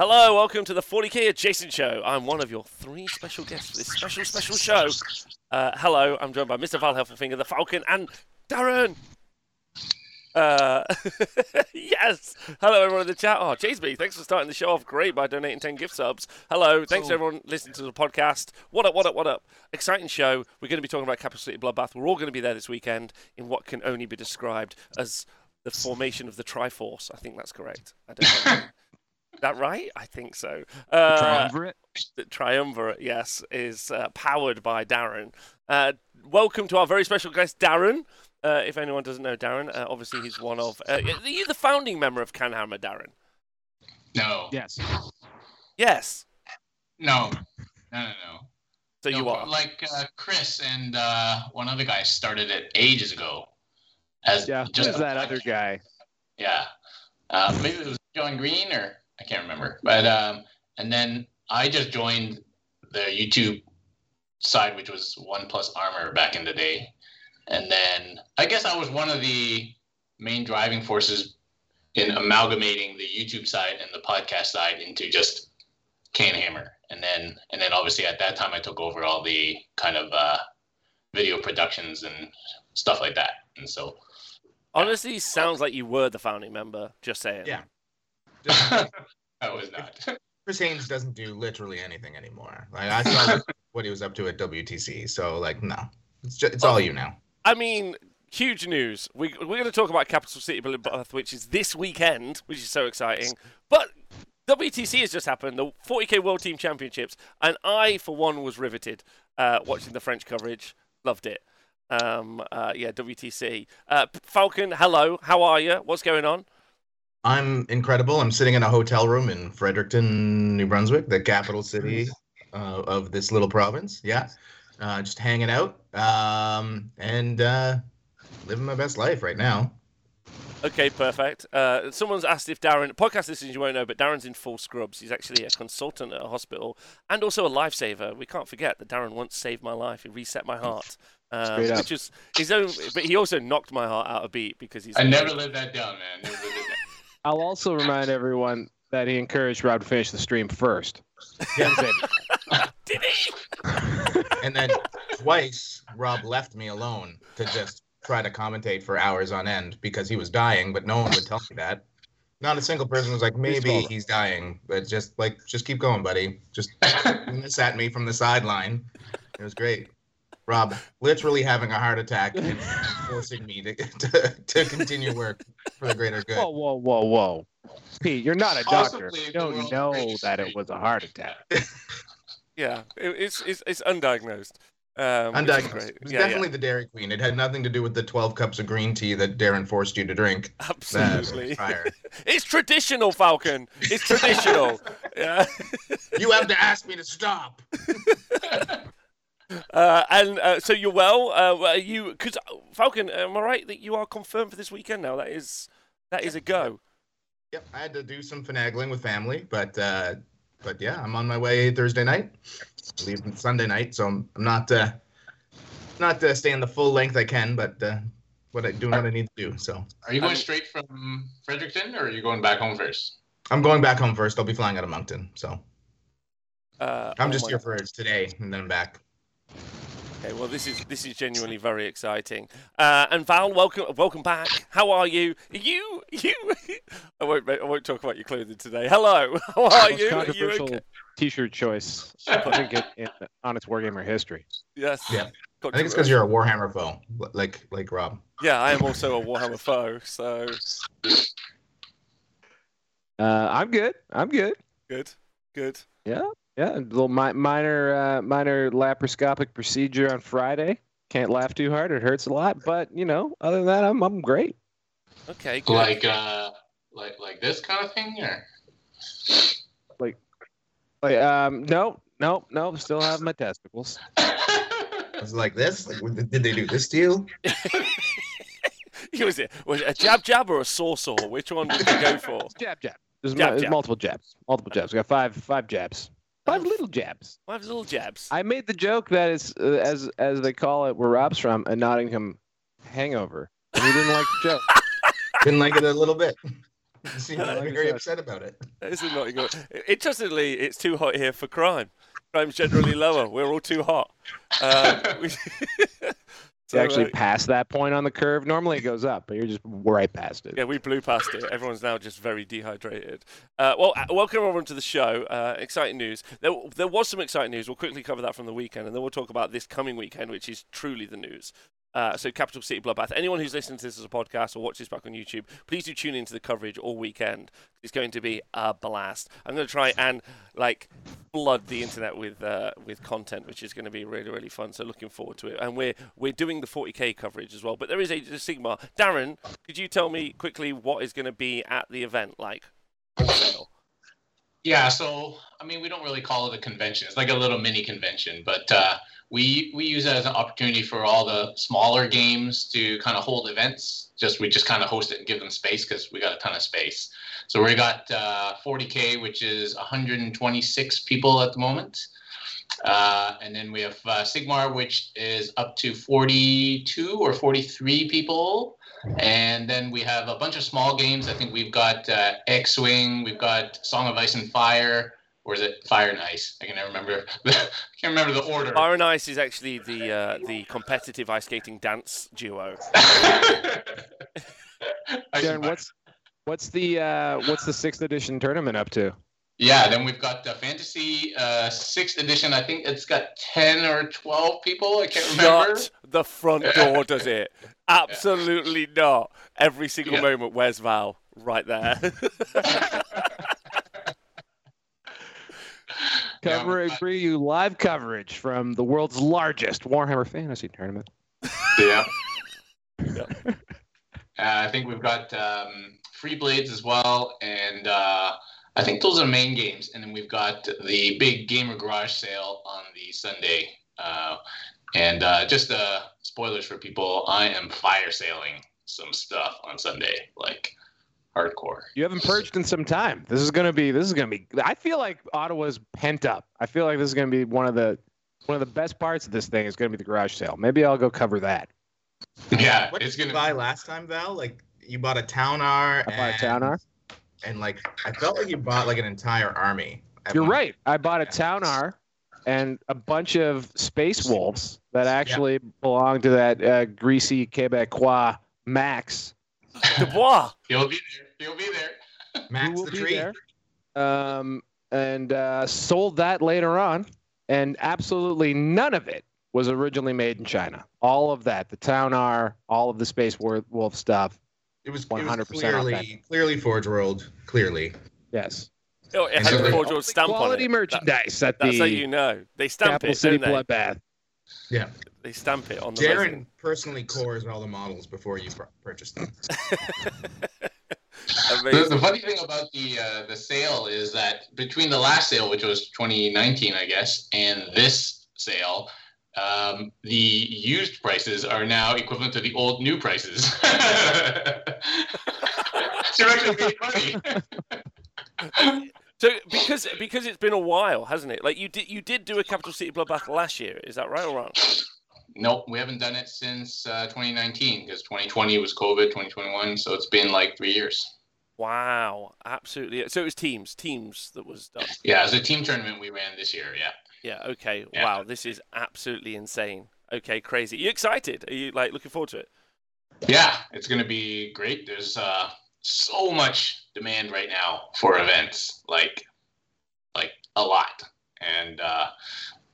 Hello, welcome to the 40k Adjacent Show. I'm one of your three special guests for this special, special show. Uh, hello, I'm joined by Mr. Val Heffelfinger, the Falcon, and Darren. Uh, yes. Hello, everyone in the chat. Oh, JSB, thanks for starting the show off great by donating 10 gift subs. Hello. Thanks, Oh. everyone listening to the podcast. What up, what up, what up? Exciting show. We're going to be talking about Capital City Bloodbath. We're all going to be there this weekend in what can only be described as the formation of the Triforce. I think that's correct. I don't know. that right? I think so. Uh, Triumvirate. the triumvirate, yes, is uh, powered by Darren. Uh, welcome to our very special guest, Darren. Uh, if anyone doesn't know Darren, uh, obviously he's one of. Uh, are you the founding member of Canhammer, Darren? No. Yes. Yes. No. No, no, no. So No, you are. Like uh, Chris and uh, one other guy started it ages ago. As Yeah. just Who's that other guy? Yeah. Uh, maybe it was John Green or I can't remember. But um, and then I just joined the YouTube side, which was One Plus Armor back in the day. And then I guess I was one of the main driving forces in amalgamating the YouTube side and the podcast side into just Can Hammer. And then and then obviously at that time I took over all the kind of uh, video productions and stuff like that. And so Honestly, sounds like you were the founding member. Just saying. Yeah. I was not. Chris Haynes doesn't do literally anything anymore. Like I saw what he was up to at WTC. So like no, it's just, it's all you now. I mean, huge news. We, we're going to talk about Capital City Bloodbath, which is this weekend, which is so exciting. But WTC has just happened, the 40k World Team Championships, and I, for one, was riveted uh, watching the French coverage. Loved it. Um, uh, yeah, WTC. Uh, Falcon, hello. How are you? What's going on? I'm incredible. I'm sitting in a hotel room in Fredericton, New Brunswick, the capital city uh, of this little province. Yeah, uh, just hanging out um, and uh, living my best life right now. Okay, perfect. Uh, someone's asked if Darren, podcast listeners, you won't know, but Darren's in full scrubs. He's actually a consultant at a hospital and also a lifesaver. We can't forget that Darren once saved my life. He reset my heart. Um, Straight up. which is his own, but he also knocked my heart out of beat because he's. I never lived that down, man. Never lived it down. I'll also remind everyone that he encouraged Rob to finish the stream first. Yeah. Did he? and then twice Rob left me alone to just try to commentate for hours on end because he was dying, but no one would tell me that. Not a single person was like, maybe fault. he's dying, but just like, just keep going, buddy. Just this at me from the sideline. It was great. Rob literally having a heart attack and forcing me to, to, to continue work for the greater good. Whoa, whoa, whoa, whoa. Pete, you're not a doctor. Possibly You don't know that it was a heart attack. Yeah, it, it's, it's it's undiagnosed. Um, Undiagnosed. It was Yeah, definitely the Dairy Queen. It had nothing to do with the 12 cups of green tea that Darren forced you to drink. absolutely. It's traditional, Falcon. It's traditional. yeah. You have to ask me to stop. Uh, and uh, so you're well. Uh, are you because Falcon, am I right that you are confirmed for this weekend now? That is that is a go. Yep, I had to do some finagling with family, but uh, but yeah, I'm on my way Thursday night. Leave Sunday night, so I'm, I'm not uh, not uh, staying the full length I can, but uh, what I doing what I need to do. So Are you going I mean- straight from Fredericton or are you going back home first? I'm going back home first. I'll be flying out of Moncton, so Uh, I'm oh just my here for today and then I'm back. Okay, well, this is this is genuinely very exciting. Uh, and Val, welcome welcome back. How are you? You you. I won't I won't talk about your clothing today. Hello. How are Most you? Are you controversial okay? T-shirt choice, I think, it, in Honest Wargamer history. Yes. Yeah. I think it's because you're a Warhammer foe, like like Rob. Yeah, I am also a Warhammer foe. So Uh, I'm good. I'm good. good, good. Yeah, yeah. A little mi- minor, uh, minor laparoscopic procedure on Friday. Can't laugh too hard; it hurts a lot. But you know, other than that, I'm I'm great. Okay, good. Like uh like like this kind of thing or Like, like um, no, no, no. Still have my testicles. It's like this. Like, what- did they do this to you? was it was it a jab jab or a saw saw? Which one did you go for? Jab, jab. There's, Jab, mu- there's jab. multiple jabs. Multiple jabs. We got five, five jabs. Five little jabs. Five little jabs. I made the joke that it's uh, as as they call it where Rob's from, a Nottingham hangover. And he didn't like the joke. Didn't like it a little bit. You seem I like very upset about it. This is Nottingham. Interestingly, it's too hot here for crime. Crime's generally lower. We're all too hot. Uh, we- You So, actually uh, pass that point on the curve. Normally it goes up, but you're just right past it. Yeah, we blew past it. Everyone's now just very dehydrated. Uh, well, uh, welcome everyone to the show. Uh, exciting news. There, there was some exciting news. We'll quickly cover that from the weekend, and then we'll talk about this coming weekend, which is truly the news. Uh, so, Capital City Bloodbath. Anyone who's listening to this as a podcast or watches back on YouTube, please do tune into the coverage all weekend. It's going to be a blast. I'm going to try and like flood the internet with uh, with content, which is going to be really really fun. So, looking forward to it. And we're we're doing the 40k coverage as well. But there is a, a Sigmar. Darren, could you tell me quickly what is going to be at the event like? Yeah, so I mean, we don't really call it a convention. It's like a little mini convention, but uh, we we use it as an opportunity for all the smaller games to kind of hold events. Just we just kind of host it and give them space because we got a ton of space. So we got uh, 40k, which is 126 people at the moment, uh, and then we have uh, Sigmar, which is up to 42 or 43 people. And then we have a bunch of small games. I think we've got uh, X Wing, we've got Song of Ice and Fire, or is it Fire and Ice? I can never remember. I can't remember the order. Fire and Ice is actually the uh, the competitive ice skating dance duo. Darren, what's what's the uh, what's the sixth edition tournament up to? Yeah, then we've got the Fantasy uh, Sixth Edition. I think it's got ten or twelve people. I can't remember. Shut the front door, does it? Absolutely not. Every single Yeah. moment, where's Val? Right there. Yeah, Covering for you live coverage from the world's largest Warhammer Fantasy tournament. Yeah. Yeah. Uh, I think we've got um, Free Blades as well, and uh, I think those are the main games. And then we've got the big Gamer Garage sale on the Sunday. Uh, and uh, just uh, spoilers for people: I am fire sailing some stuff on Sunday, like hardcore. You haven't purged in some time. This is gonna be. This is gonna be. I feel like Ottawa's pent up. I feel like this is gonna be one of the one of the best parts of this thing. Is gonna be the garage sale. Maybe I'll go cover that. Yeah, What it's did you gonna. buy last time, Val? Like you bought a Ta'unar. I bought a and- Ta'unar. And like I felt like you bought like an entire army. You're one- right. I bought a Yeah. Ta'unar and a bunch of space wolves that actually belong to that uh, greasy Quebecois Max. Dubois. He'll be there. He'll be there. Max will the be tree. there. Um, and uh, sold that later on, and absolutely none of it was originally made in China. All of that, the Ta'unar, all of the Space Wolf stuff. It was, 100% was clearly clearly Forge World. Clearly. Yes, Oh, it And has so a Forge World stamp on quality it. That- merchandise at that's the how you know. They stamp Capital it, City don't they? Bloodbath. Yeah. They stamp it on the Darren resin. personally cores all the models before you pur- purchase them. The, the funny thing about the uh, the sale is that between the last sale, which was 2019, I guess, and this sale, um, the used prices are now equivalent to the old new prices. so you're actually making money. So because because it's been a while, hasn't it? Like you did you did do a Capital City Bloodbath last year. Is that right or wrong? nope, we haven't done it since uh, 2019 because 2020 was COVID, 2021, so it's been like three years. Wow, absolutely. So it was teams, teams that was done. Yeah, it's a team tournament we ran this year. Yeah. Yeah. Okay. Yeah. Wow, this is absolutely insane. Okay, crazy. Are you excited? Are you like looking forward to it? Yeah, it's going to be great. There's uh, so much demand right now for events, like like a lot, and uh,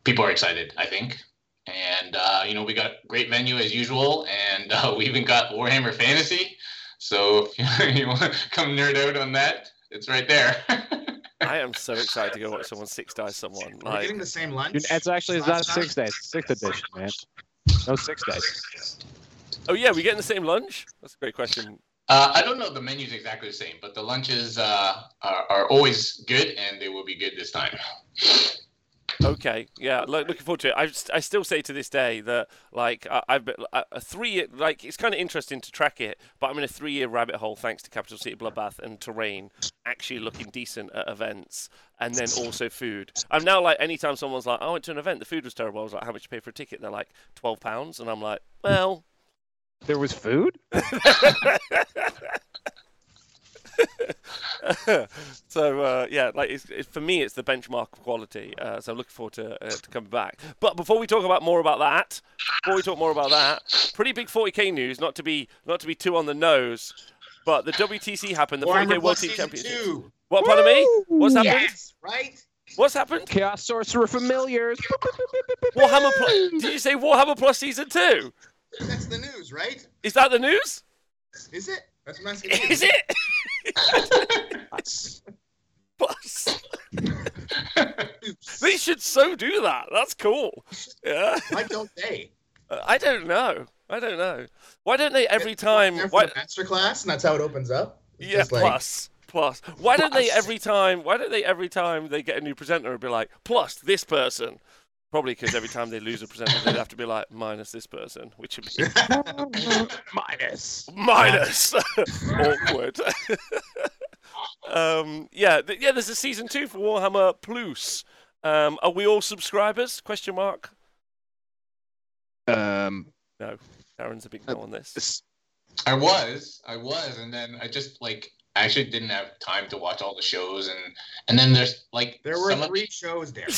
people are excited. I think, and uh, you know we got great venue as usual, and uh, we even got Warhammer Fantasy. So if you want to come nerd out on that, it's right there. I am so excited to go watch someone six dice someone. We're Like, getting the same lunch. Dude, It's actually it's not time? six days, sixth edition, man. No six days. oh yeah, we getting the same lunch? That's a great question. Uh, I don't know the menu's exactly the same, but the lunches uh, are, are always good, and they will be good this time. Okay, yeah, look, looking forward to it. I, I still say to this day that like I, I've been a, three year like it's kind of interesting to track it, but I'm in a three year rabbit hole thanks to Capital City Bloodbath and Terrain actually looking decent at events, and then also food. I'm now like anytime someone's like, "Oh, I went to an event, the food was terrible," I was like, "How much you pay for a ticket?" They're like, 12 pounds," and I'm like, "Well." There was food. so uh, yeah, like it's, it's, for me, it's the benchmark of quality. Uh, so I'm looking forward to uh, to coming back. But before we talk about more about that, before we talk more about that, pretty big 40k news. Not to be not to be too on the nose, but the WTC happened. The 40k World Team Championship. What? Pardon me? What's happened? Yes, right. What's happened? Chaos Sorcerer Familiars. Warhammer. Plus, did you say Warhammer Plus Season Two? That's the news, right? Is that the news? Is it? That's what I'm. Is it? Plus. they should so do that. That's cool. Yeah. Why don't they? I don't know. I don't know. Why don't they every time? Why... Master class, and that's how it opens up. It's yeah, plus, like... plus. Why don't they every time? Why don't they every time they get a new presenter and be like, plus this person? Probably because every time they lose a presenter, they'd have to be like minus this person, which would be minus minus awkward. um, yeah, th- yeah. There's a season two for Warhammer Plus. Um, are we all subscribers? Question mark. Um, no, Aaron's a big no on this. I was, I was, and then I just like I actually didn't have time to watch all the shows, and and then there's like there were three of... shows there.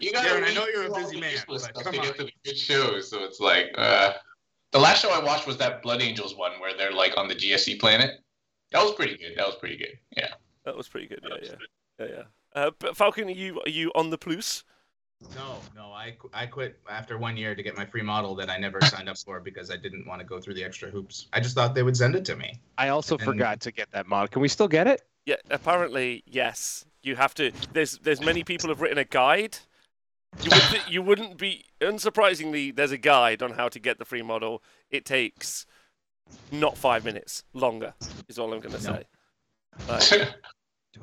you got. I know you're a busy man, but to on. get to the good shows. So it's like uh, the last show I watched was that Blood Angels one where they're like on the GSC planet. That was pretty good. That was pretty good. Yeah. That was pretty good. Yeah, yeah, yeah, yeah. Uh, but Falcon, are you are you on the plus? No, no, I, I quit after one year to get my free model that I never signed up for because I didn't want to go through the extra hoops. I just thought they would send it to me. I also and forgot to get that model. Can we still get it? Yeah, apparently yes. You have to. There's there's many people have written a guide. You, would, you wouldn't be unsurprisingly. There's a guide on how to get the free model. It takes not five minutes longer. Is all I'm going to say. Like,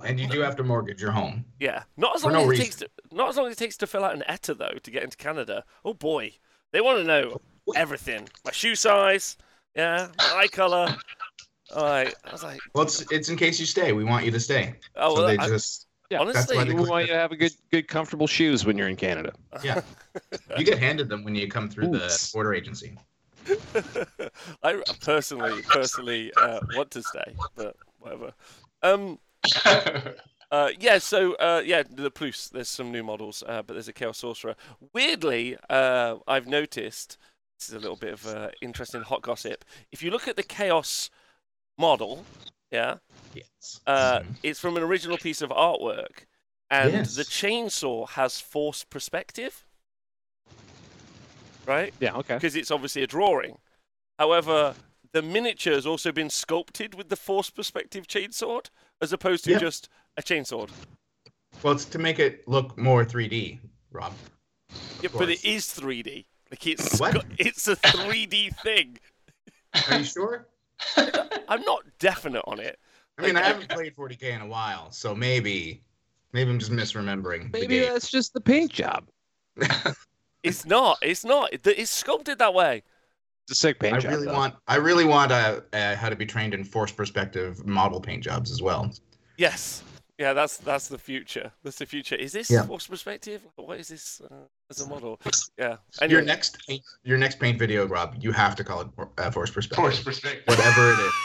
and you do have to mortgage your home. Yeah, not as long no as it takes to, not as long as it takes to fill out an ETA though to get into Canada. Oh boy, they want to know everything: my shoe size, yeah, my eye color. All right, I was like, well, it's it's in case you stay. We want you to stay. Oh, so well, they I, just. Yeah, honestly, we want you to have a good, good, comfortable shoes when you're in Canada. Yeah, you get handed them when you come through Oops. the border agency. I personally, personally uh, want to stay, but whatever. Um, uh, yeah, so uh, yeah, the Plus. There's some new models, uh, but there's a Chaos Sorcerer. Weirdly, uh, I've noticed this is a little bit of uh, interesting hot gossip. If you look at the Chaos model, yeah, yes, uh, mm-hmm. it's from an original piece of artwork, and yes. the chainsaw has force perspective, right? Yeah, okay. Because it's obviously a drawing. However, the miniature has also been sculpted with the force perspective chainsaw as opposed to just a chainsaw. Well, it's to make it look more 3D, Rob. Yeah, but it is 3D. Like it's what? it's a 3D thing. Are you sure? I'm not definite on it. I mean, like, I haven't played 40k in a while, so maybe, maybe I'm just misremembering. Maybe that's just the paint job. it's not. It's not. It's sculpted that way. It's a sick paint I job. really though. want. I really want a, a, how to be trained in force perspective model paint jobs as well. Yes. Yeah, that's that's the future. That's the future. Is this yeah. force perspective? What is this uh, as a model? Yeah. Anyway. Your next paint, your next paint video, Rob, you have to call it uh, force perspective. Force perspective. Whatever it is.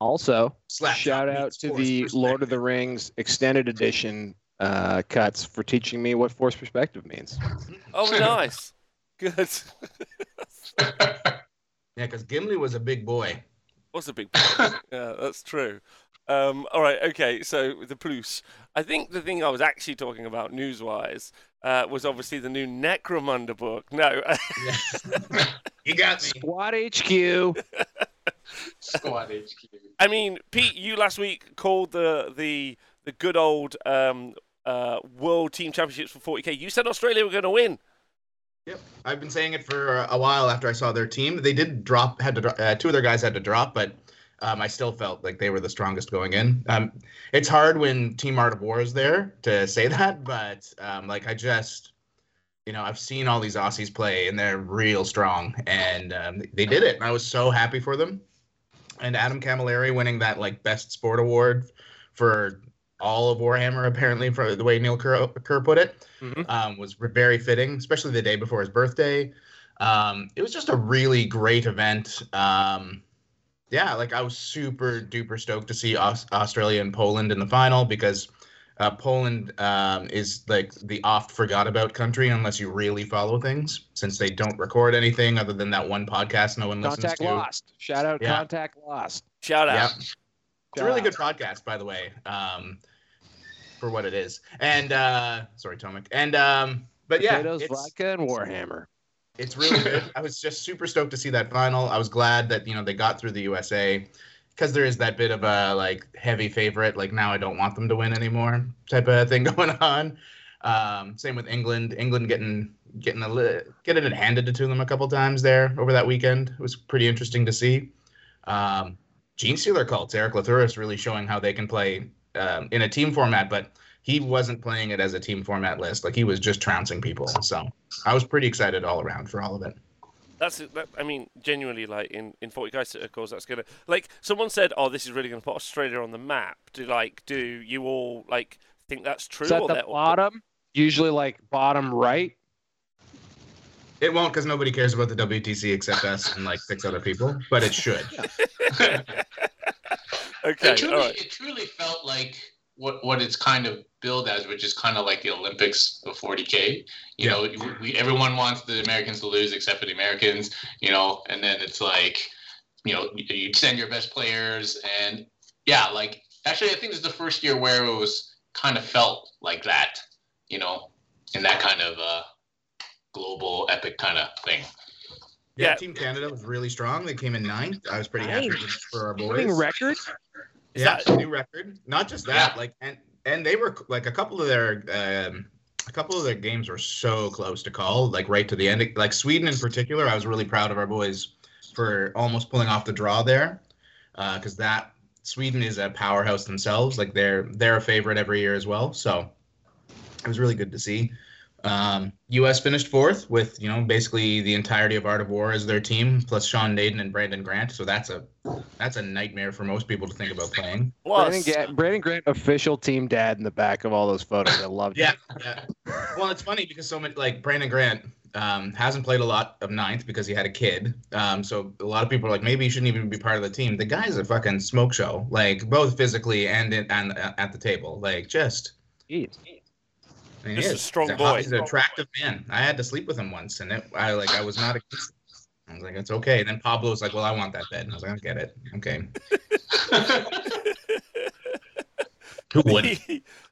Also, Slap shout out to the Lord of the Rings extended edition uh, cuts for teaching me what force perspective means. Oh, nice. Good. yeah, because Gimli was a big boy. Was a big boy. yeah, that's true. Um, all right, okay. So the plus, I think the thing I was actually talking about news-wise uh, was obviously the new Necromunda book. No, you got me. Squad HQ. Squad HQ. I mean, Pete, you last week called the the the good old um, uh, World Team Championships for 40k. You said Australia were going to win. Yep, I've been saying it for a while after I saw their team. They did drop, had to uh, two of their guys had to drop, but um, I still felt like they were the strongest going in. Um, it's hard when Team Art of War is there to say that, but um, like I just, you know, I've seen all these Aussies play and they're real strong, and um, they did it. And I was so happy for them. And Adam Camilleri winning that like best sport award for all of Warhammer, apparently, for the way Neil Kerr, Kerr put it, mm-hmm. um, was very fitting, especially the day before his birthday. Um, it was just a really great event. Um, yeah, like I was super duper stoked to see Aus- Australia and Poland in the final because uh, Poland um, is like the oft forgot about country unless you really follow things, since they don't record anything other than that one podcast no one listens Contact lost. Shout out Yeah. contact lost. Shout out. Yeah, it's a really good podcast, by the way, um, for what it is. And uh, sorry, Tomic. And um, but yeah, Potatoes, it's, vodka, and Warhammer. it's really good. I was just super stoked to see that final. I was glad that you know they got through the USA because there is that bit of a like heavy favorite. Like now I don't want them to win anymore type of thing going on. Um, same with England. England getting getting a li- getting it handed to them a couple times there over that weekend. It was pretty interesting to see. Um, Gene Stealer cults, Eric Lathuris really showing how they can play um, in a team format, but he wasn't playing it as a team format list. Like he was just trouncing people. So I was pretty excited all around for all of it. That's that, I mean, genuinely, like in in forty guys circles, that's gonna like someone said, "Oh, this is really gonna put Australia on the map." Do like do you all like think that's true? It's at or the that- bottom, usually like bottom right. It won't because nobody cares about the WTC except us and like six other people, but it should. Okay, it, truly, all right. it truly felt like what what it's kind of billed as, which is kind of like the Olympics of 40k. You Yeah. know, we, everyone wants the Americans to lose except for the Americans. You know, and then it's like, you know, you, you send your best players, and yeah, like actually, I think this is the first year where it was kind of felt like that. You know, in that kind of uh, global epic kind of thing. Yeah, Yeah. Team Canada was really strong. They came in ninth. I was pretty happy for our Winning boys. record. Is yeah, that- new record. Not just that, like and and they were like a couple of their um, a couple of their games were so close to call, like right to the end. Like Sweden in particular, I was really proud of our boys for almost pulling off the draw there, because that Sweden is a powerhouse themselves. Like they're they're a favorite every year as well. So it was really good to see. Um, U.S. finished fourth with you know basically the entirety of Art of War as their team, plus Sean Naden and Brandon Grant. So that's a that's a nightmare for most people to think about playing. Brandon, Plus, Ga- Brandon Grant, official team dad in the back of all those photos. I loved Yeah, it. yeah. Well, it's funny because so many like Brandon Grant um, hasn't played a lot of ninth because he had a kid. Um, so a lot of people are like, maybe he shouldn't even be part of the team. The guy's a fucking smoke show, like both physically and in, and uh, at the table. Like just, Jeez. I mean, Just he a strong he's boy. He's an attractive man. I had to sleep with him once, and it, I like I was not. A, I was like, it's okay. And then Pablo was like, well, I want that bed, and I was like, I get it. Okay. Who would?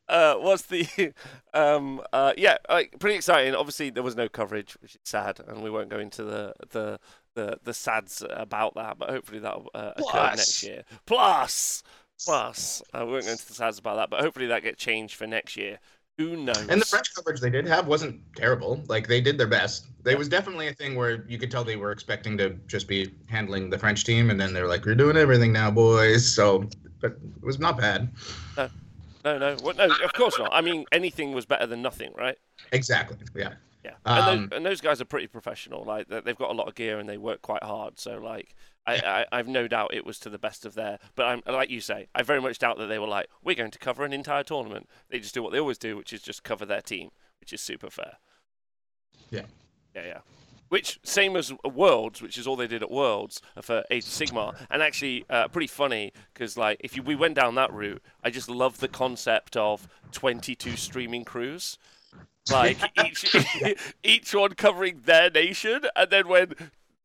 uh, what's the um uh yeah like pretty exciting obviously there was no coverage which is sad and we won't go into the the the, the sads about that but hopefully that'll uh, occur Plus. next year plus plus uh, we won't go into the sads about that but hopefully that gets changed for next year who knows And the French coverage they did have wasn't terrible. Like they did their best. There was definitely a thing where you could tell they were expecting to just be handling the French team, and then they're like, "We're doing everything now, boys." So, but it was not bad. no no well, no of course not i mean anything was better than nothing right Exactly. Yeah. Yeah, Um, and, those, and those guys are pretty professional. Like they've got a lot of gear and they work quite hard. So like, I, I I've no doubt it was to the best of their. But I'm like you say, I very much doubt that they were like, we're going to cover an entire tournament. They just do what they always do, which is just cover their team, which is super fair. Yeah. Yeah, yeah. Which same as Worlds, which is all they did at Worlds for Age of Sigmar, and actually uh, pretty funny because like if you, we went down that route, I just love the concept of 22 streaming crews like each each one covering their nation, and then when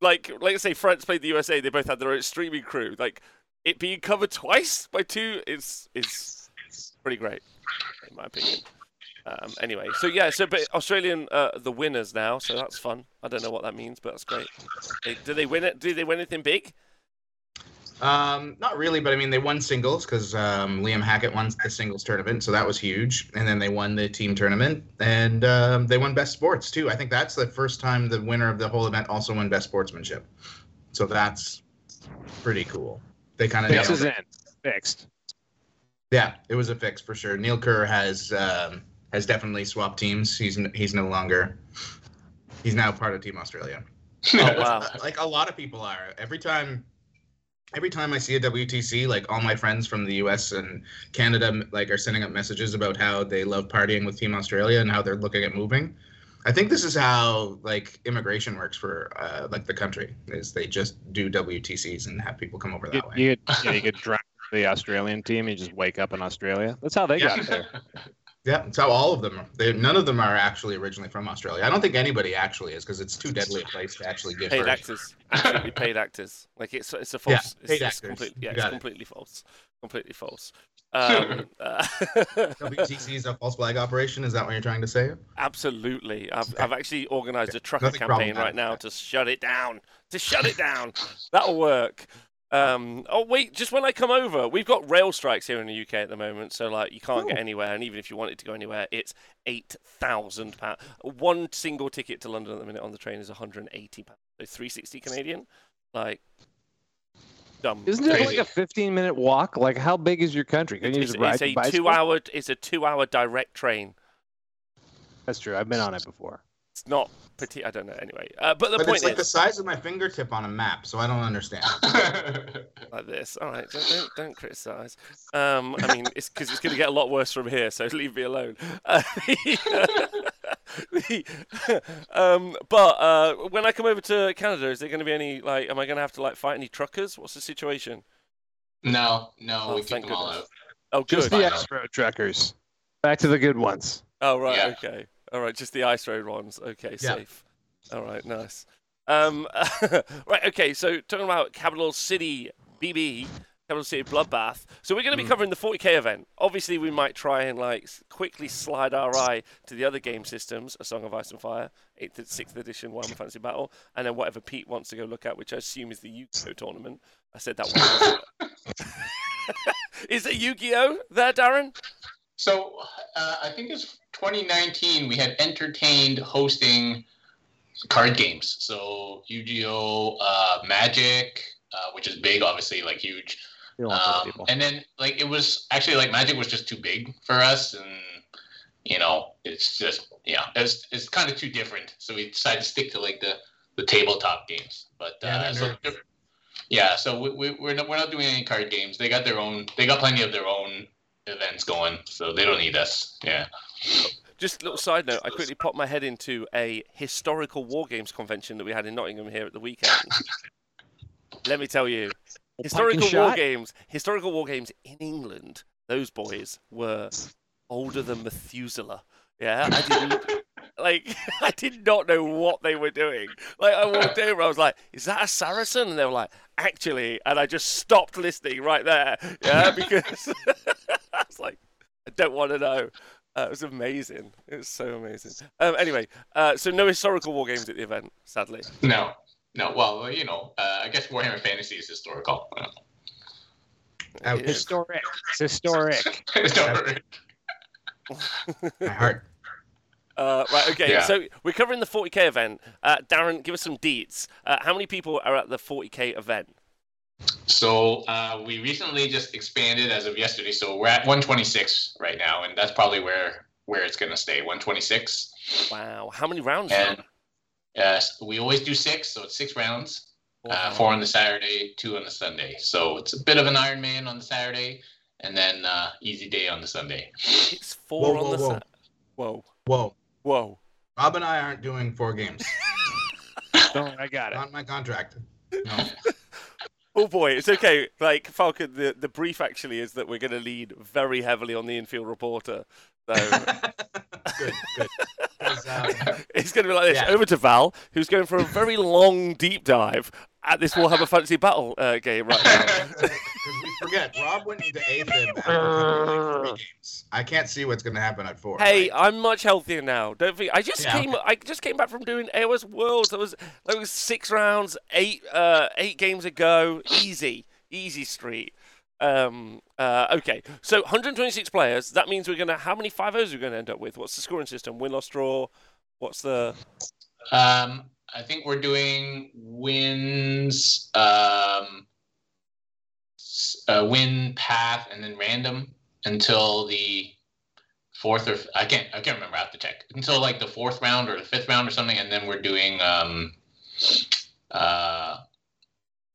like let's say France played the USA, they both had their own streaming crew. Like it being covered twice by two is is pretty great, in my opinion. Um, anyway, so yeah, so but Australian uh, the winners now, so that's fun. I don't know what that means, but that's great. Do they win it? Do they win anything big? Um, not really, but I mean, they won singles because um, Liam Hackett won the singles tournament, so that was huge. And then they won the team tournament, and um, they won best sports too. I think that's the first time the winner of the whole event also won best sportsmanship. So that's pretty cool. They kind of Fix is in. Fixed. Yeah, it was a fix for sure. Neil Kerr has um, has definitely swapped teams. He's n- he's no longer he's now part of Team Australia. Oh wow! Like a lot of people are. Every time every time I see a WTC, like all my friends from the US and Canada like are sending up messages about how they love partying with Team Australia and how they're looking at moving. I think this is how like immigration works for uh, like the country is they just do WTCs and have people come over You, that way. you, get, yeah, you drunk the Australian team. You just wake up in Australia. That's how they Yeah. got there. Yeah, it's how all of them. Are. They, none of them are actually originally from Australia. I don't think anybody actually is because it's too deadly a place to actually give Paid birth. actors, absolutely paid actors. Like it's it's a false. it's, paid it's actors. Complete, You yeah, it's it. completely false. Completely false. Um, uh, WTC is a false flag operation. Is that what you're trying to say? absolutely. I've. I've actually organised a trucker Nothing campaign right now to shut it down. To shut it down. That'll work. Um, oh wait, just when I come over, we've got rail strikes here in the UK at the moment, so like you can't get Oh. anywhere, and even if you wanted to go anywhere, it's eight thousand pounds. One single ticket to London at the minute on the train is one hundred and eighty pounds, so three sixty Canadian. Like, dumb. Isn't it like a 15 minute walk? Like, how big is your country? Can you It's, just ride it's a bicycle? two-hour. It's a two-hour direct train. That's true. I've been on it before. It's not petite. I don't know. Anyway, uh, but the but point it's like is the size of my fingertip on a map, so I don't understand. like this. All right, don't don't, don't criticize. Um, I mean, it's because it's going to get a lot worse from here. So leave me alone. Uh, um, but uh, when I come over to Canada, is there going to be any like? Am I going to have to like fight any truckers? What's the situation? no, no, Oh, we kicked thank them all goodness. out. Oh, Just the Fine. Ice Road truckers. Back to the good ones. Oh right, Yeah. okay. All right, just the ice road ones. Okay, Yeah. safe. All right, nice. Um, right, okay. So talking about Capital City BB, Capital City Bloodbath. So we're going to be Mm. covering the 40k event. Obviously, we might try and like quickly slide our eye to the other game systems: A Song of Ice and Fire, eighth, and sixth edition, Warhammer Fantasy Battle, and then whatever Pete wants to go look at, which I assume is the Yu-Gi-Oh tournament. I said that one. is it Yu-Gi-Oh there, Darren? So uh, I think it's 2019. We had entertained hosting card games. So Yu-Gi-Oh, uh, Magic, uh, which is big, obviously, like huge. You don't want those Um, and then like it was actually like Magic was just too big for us, and you know it's just yeah, it's it's kind of too different. So we decided to stick to like the the tabletop games. But Yeah, uh, so yeah, so we, we, we're not we're not doing any card games. They got their own. They got plenty of their own events going, so they don't need us. Yeah. Just a little side note, I quickly popped my head into a historical war games convention that we had in Nottingham here at the weekend. Let me tell you, historical war games, historical war games in England, those boys were older than Methuselah. Yeah, I didn't like I did not know what they were doing. Like I walked over, I was like, "Is that a Saracen?" And they were like, "Actually," and I just stopped listening right there. Yeah, because I was like, "I don't want to know." Uh, it was amazing. It was so amazing. Um, anyway, uh, so no historical war games at the event, sadly. No. No. Well, you know, uh, I guess Warhammer Fantasy is historical. Ouch. It is. Historic. It's historic. Historic. My heart. Uh, right, okay, Yeah. so we're covering the 40k event. Uh, Darren, give us some deets. Uh, how many people are at the 40k event? So uh, we recently just expanded as of yesterday. So we're at 126 right now, and that's probably where where it's gonna stay. 126. Wow, how many rounds? And uh, we always do six, so it's six rounds. Uh, four on the Saturday, two on the Sunday. So it's a bit of an Iron Man on the Saturday, and then uh, easy day on the Sunday. It's four Whoa, on the whoa, whoa. Whoa, Whoa. whoa. Rob and I aren't doing four games. Don't, I got it. Not my contract. No. Oh boy, it's okay. Like Falcon, the, the brief actually is that we're going to lead very heavily on the infield reporter. So good, good. um, it's going to be like this. Yeah. Over to Val, who's going for a very long deep dive at this Warhammer Fantasy Battle uh, game right now. Because we forget, Rob went into AFib after covering, like, three games. I can't see what's going to happen at four. Hey, right? I'm much healthier now. Don't think I just Yeah, came. I just came back from doing AOS Worlds. That was that was six rounds, eight uh, eight games ago. Easy, easy street. Um, uh, okay, so 126 players. That means we're gonna. How many five O's are we gonna end up with? What's the scoring system? Win, loss, draw. What's the? Um, I think we're doing wins, um, uh, win path, and then random until the fourth or f- I can't I can't remember. I have to check until like the fourth round or the fifth round or something, and then we're doing um, uh,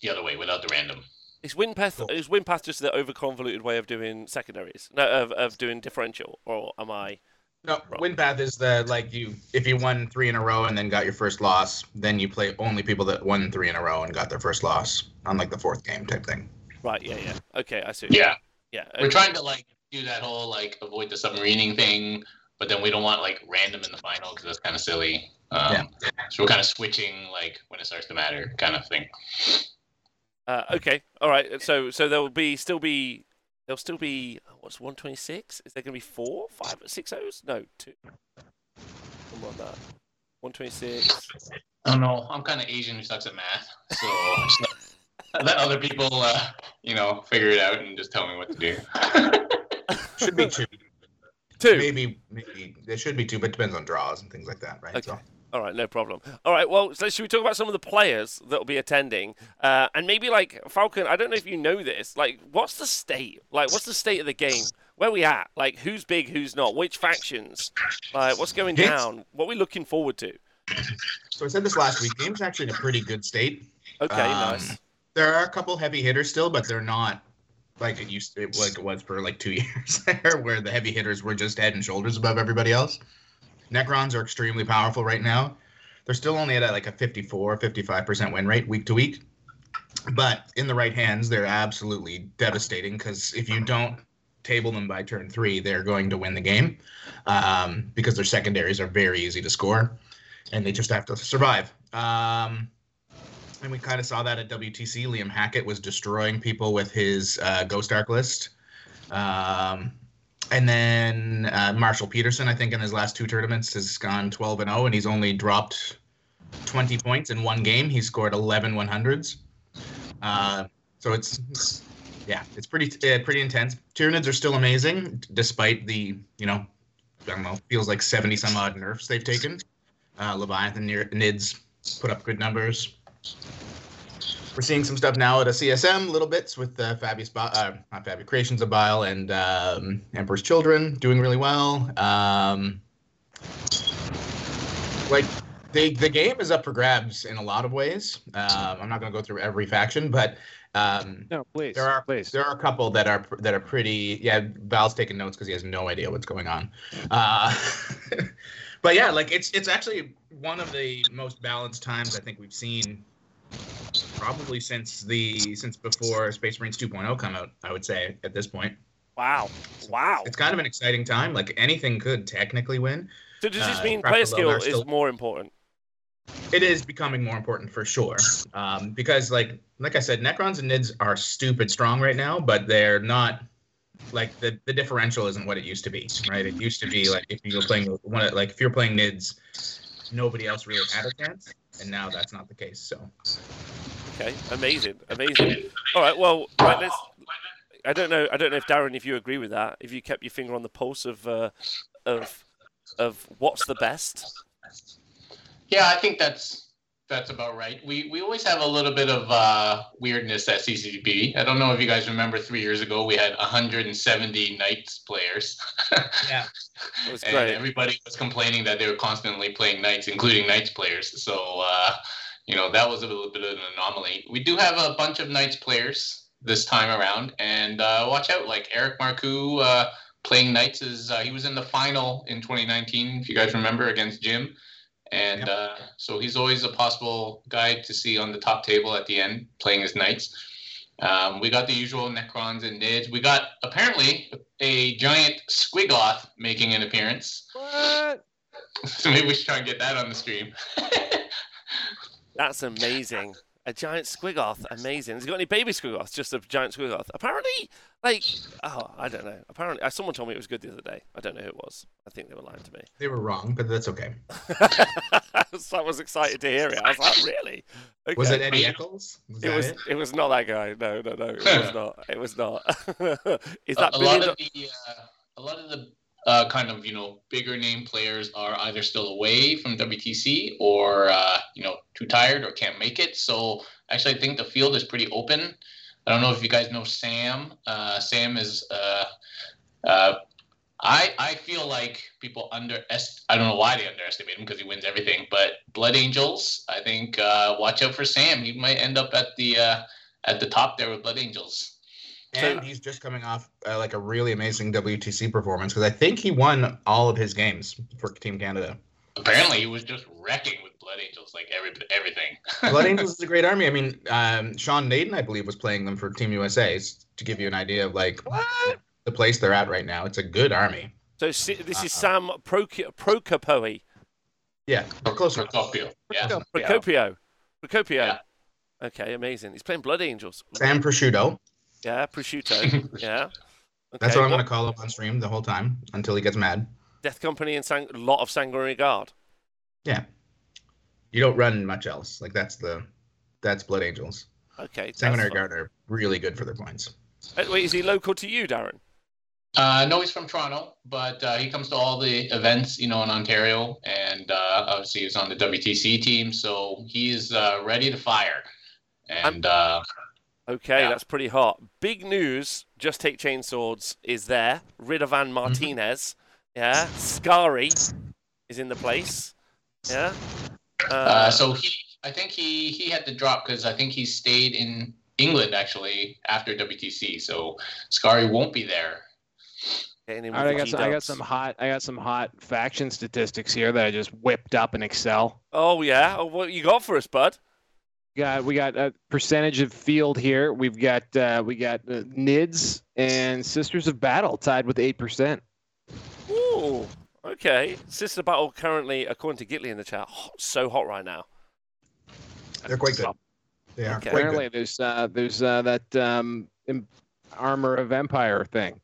the other way without the random. Is win path? Cool. Is win path just the overconvoluted way of doing secondaries? No, of of doing differential, or am I No, win path is the like you if you won three in a row and then got your first loss, then you play only people that won three in a row and got their first loss on like the fourth game type thing. Right. Yeah. Yeah. Okay. I see. Yeah. Yeah. We're trying to like do that whole like avoid the submarining thing, but then we don't want like random in the final because that's kind of silly. Um, Yeah. So we're kind of switching like when it starts to matter, kind of thing. Uh, okay. All right. So so there will be still be there'll still be what's one twenty six? Is there going to be four five four, five, six O's? No, two. Something on, that. One twenty six. I don't know. I'm kind of Asian who sucks at math, so let- let other people, uh, you know, figure it out and just tell me what to do. Should be two. Two. maybe maybe there should be two, but it depends on draws and things like that, right? Okay. All right, no problem. All right, well, so should we talk about some of the players that will be attending, uh, and maybe like Falcon? I don't know if you know this. Like, what's the state? Like, what's the state of the game? Where we at? Like, who's big, who's not? Which factions? Like, what's going Games- down? What are we looking forward to? So I said this last week. Game's actually in a pretty good state. Okay, Um, nice. There are a couple heavy hitters still, but they're not like it used to, like it was for like two years there, where the heavy hitters were just head and shoulders above everybody else. Necrons are extremely powerful right now. They're still only at a, like a 54, 55% win rate week to week. But in the right hands, they're absolutely devastating because if you don't table them by turn three, they're going to win the game um, because their secondaries are very easy to score and they just have to survive. Um, and we kind of saw that at WTC. Liam Hackett was destroying people with his uh, Ghost Ark list. Um, and then uh, Marshall Peterson, I think, in his last two tournaments has gone 12 and 0, and he's only dropped 20 points in one game. He scored 11 100s. Uh, so it's, it's yeah, it's pretty uh, pretty intense. Tyranids are still amazing, despite the you know, I don't know, feels like 70 some odd nerfs they've taken. Uh, Leviathan Nids put up good numbers. We're seeing some stuff now at a CSM, little bits with uh, Fabius, Bi- uh, not Fabius Creations of Bile and um, Emperor's Children doing really well. Um, like the the game is up for grabs in a lot of ways. Um, I'm not going to go through every faction, but um, No, please. there are please. there are a couple that are that are pretty. Yeah, Val's taking notes because he has no idea what's going on. Uh, but yeah, like it's it's actually one of the most balanced times I think we've seen, probably since the since before Space Marines 2.0 come out. I would say at this point, Wow, wow. it's kind of an exciting time. Like anything could technically win. So does this uh, mean Craft player skill Lonar is still- more important? it is becoming more important for sure um, because like like i said necrons and nids are stupid strong right now but they're not like the, the differential isn't what it used to be right it used to be like if you were playing one of- like if you're playing nids nobody else really had a chance and now that's not the case so Okay, amazing, amazing. All right, well, right, let's. I don't know. I don't know if Darren, if you agree with that. If you kept your finger on the pulse of uh, of of what's the best. Yeah, I think that's that's about right. We we always have a little bit of uh, weirdness at CCBB. I don't know if you guys remember three years ago we had 170 Knights players. yeah It was and everybody was complaining that they were constantly playing Knights, including Knights players. So uh, you know that was a little bit of an anomaly. We do have a bunch of Knights players this time around, and uh, watch out, like Eric Marcoux uh, playing Knights is uh, he was in the final in 2019, if you guys remember, against Jim. And Yep. uh, so he's always a possible guy to see on the top table at the end playing his knights. Um, we got the usual Necrons and Nids. We got apparently a giant Squigoth making an appearance. What? So maybe we should try and get that on the stream. That's amazing. A giant squigoth, amazing. Has he got any baby squigoths? Just a giant squigoth. Apparently, like, oh, I don't know. Apparently, uh, someone told me it was good the other day. I don't know who it was. I think they were lying to me. they were wrong but that's okay so I was excited to hear it. I was like, really? Okay. was it eddie eccles was It was. it? It was not that guy. No, no, no. It was not. It was not. Is that a, a lot of the uh, a lot of the uh, kind of you know bigger name players are either still away from WTC or uh, you know too tired or can't make it. So actually, I think the field is pretty open. I don't know if you guys know Sam. Uh, Sam is. Uh, uh, I I feel like people underest. I don't know why they underestimate him because he wins everything. But Blood Angels, I think uh, watch out for Sam. He might end up at the at the top there with Blood Angels. And he's just coming off uh, like a really amazing WTC performance because I think he won all of his games for Team Canada. Apparently, he was just wrecking with Blood Angels, like every everything. Blood Angels is a great army. I mean, um, Sean Naden, I believe, was playing them for Team USA to give you an idea of like What? the place they're at right now. It's a good army. So this is Uh-uh. Sam Proc- Procopoe. Yeah, close enough. Procopio. Yeah. Procopio. Procopio. Yeah. Okay, amazing. He's playing Blood Angels. Sam Prosciutto. Yeah, prosciutto. yeah. That's what I'm going to call up on stream the whole time until he gets mad. Death Company and sang- a lot of Sanguinary Guard. Yeah. You don't run much else. Like that's the that's Blood Angels. Okay. Sanguinary. Guard are really good for their points. Uh, Wait, is he local to you, Darren? Uh, no, he's from Toronto, but uh, he comes to all the events, you know, in Ontario, and uh, obviously he's on the WTC team, so he's uh, ready to fire. And uh, Okay, Yeah. that's pretty hot. Big news. Just take chainswords is there. Mm-hmm. Martinez. Yeah. Scary is in the place. Yeah. Uh, uh, so he, I think he he had to drop because I think he stayed in England actually after WTC, so Scary won't be there. getting in All right, I got some, I got some hot I got some hot faction statistics here that I just whipped up in Excel. Oh yeah. Oh, what you got for us, bud? Got we got a percentage of field here. We've got uh, we got uh, Nids and Sisters of Battle tied with eight percent. Ooh. Okay. Sisters of Battle currently, according to Gitley in the chat, hot, so hot right now. They're quite good. They are Okay. quite Apparently, good. there's uh, there's uh, that um, im- armor of empire thing.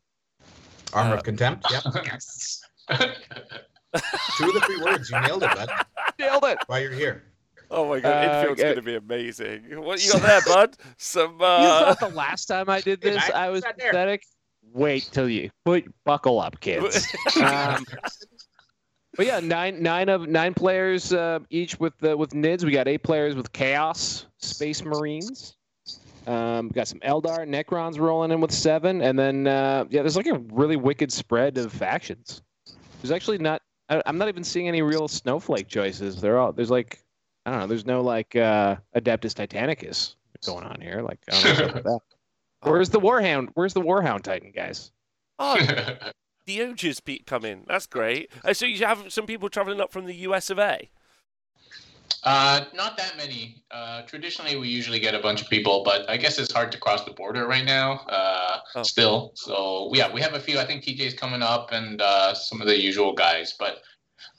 Armor Uh, of Contempt. Yep. Two of the three words. You nailed it, bud. Nailed it. While you're here. Oh my god, Uh, infield's okay. going to be amazing. What you got there, bud? Some. You Uh... thought the last time I did this I I was sat there. pathetic? Wait till you put buckle up, kids. um, but yeah, nine nine of nine players uh, each with the with Nids. We got eight players with Chaos Space Marines. Um, we got some Eldar Necrons rolling in with seven, and then uh, yeah, there's like a really wicked spread of factions. There's actually not. I, I'm not even seeing any real snowflake choices. They're all there's like I don't know. There's no like uh, Adeptus Titanicus going on here. Like I don't know what's that. Where's the Warhound? Where's the Warhound Titan, guys? Oh, the Oges be- come in. That's great. Uh, so you have some people traveling up from the US of A. Uh, not that many. Uh, traditionally, we usually get a bunch of people, but I guess it's hard to cross the border right now. Uh, Oh. Still, so yeah, we have a few. I think TJ's coming up, and uh, some of the usual guys. But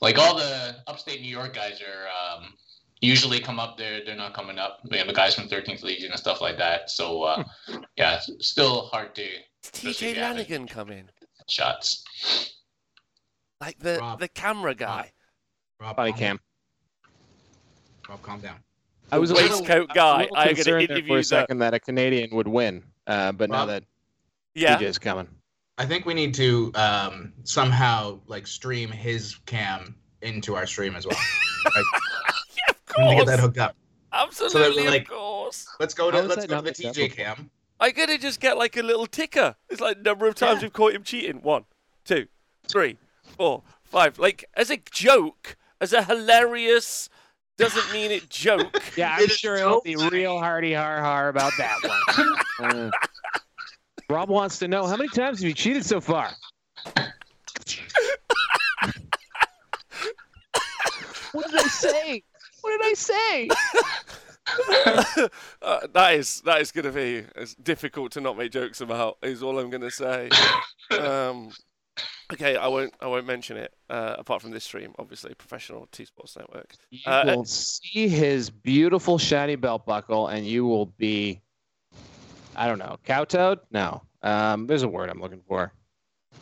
like all the upstate New York guys are um, usually come up. They're they're not coming up. We have the guys from 13th Legion and stuff like that. So uh, yeah, it's still hard to TJ yeah, they- Lanigan come in, shots. like the Rob. the camera guy, Rob, Body calm cam. down. Rob, calm down. I was a little, waistcoat I was a guy. I gotta concerned there for a second that a Canadian would win, uh, but now that yeah. TJ's coming, I think we need to um, somehow like stream his cam into our stream as well. yeah, of We need to get that hooked up. Absolutely, we're like- of course. Let's go to let's go to the TJ acceptable? cam. I'm gonna just get like a little ticker. It's like number of times Yeah. we've caught him cheating. One, two, three, four, five. Like as a joke, as a hilarious, doesn't mean it joke. yeah, I'm is sure so he'll be real hardy har har about that one. Uh, Rob wants to know how many times have you cheated so far? what did I say? What did I say? uh, that is that is gonna be it's difficult to not make jokes about. Is all I'm gonna say. Um, okay, I won't I won't mention it. Uh, apart from this stream, obviously, professional T Sports Network. You Uh, will see his beautiful shiny belt buckle, and you will be, I don't know, kowtowed? No. Um, there's a word I'm looking for.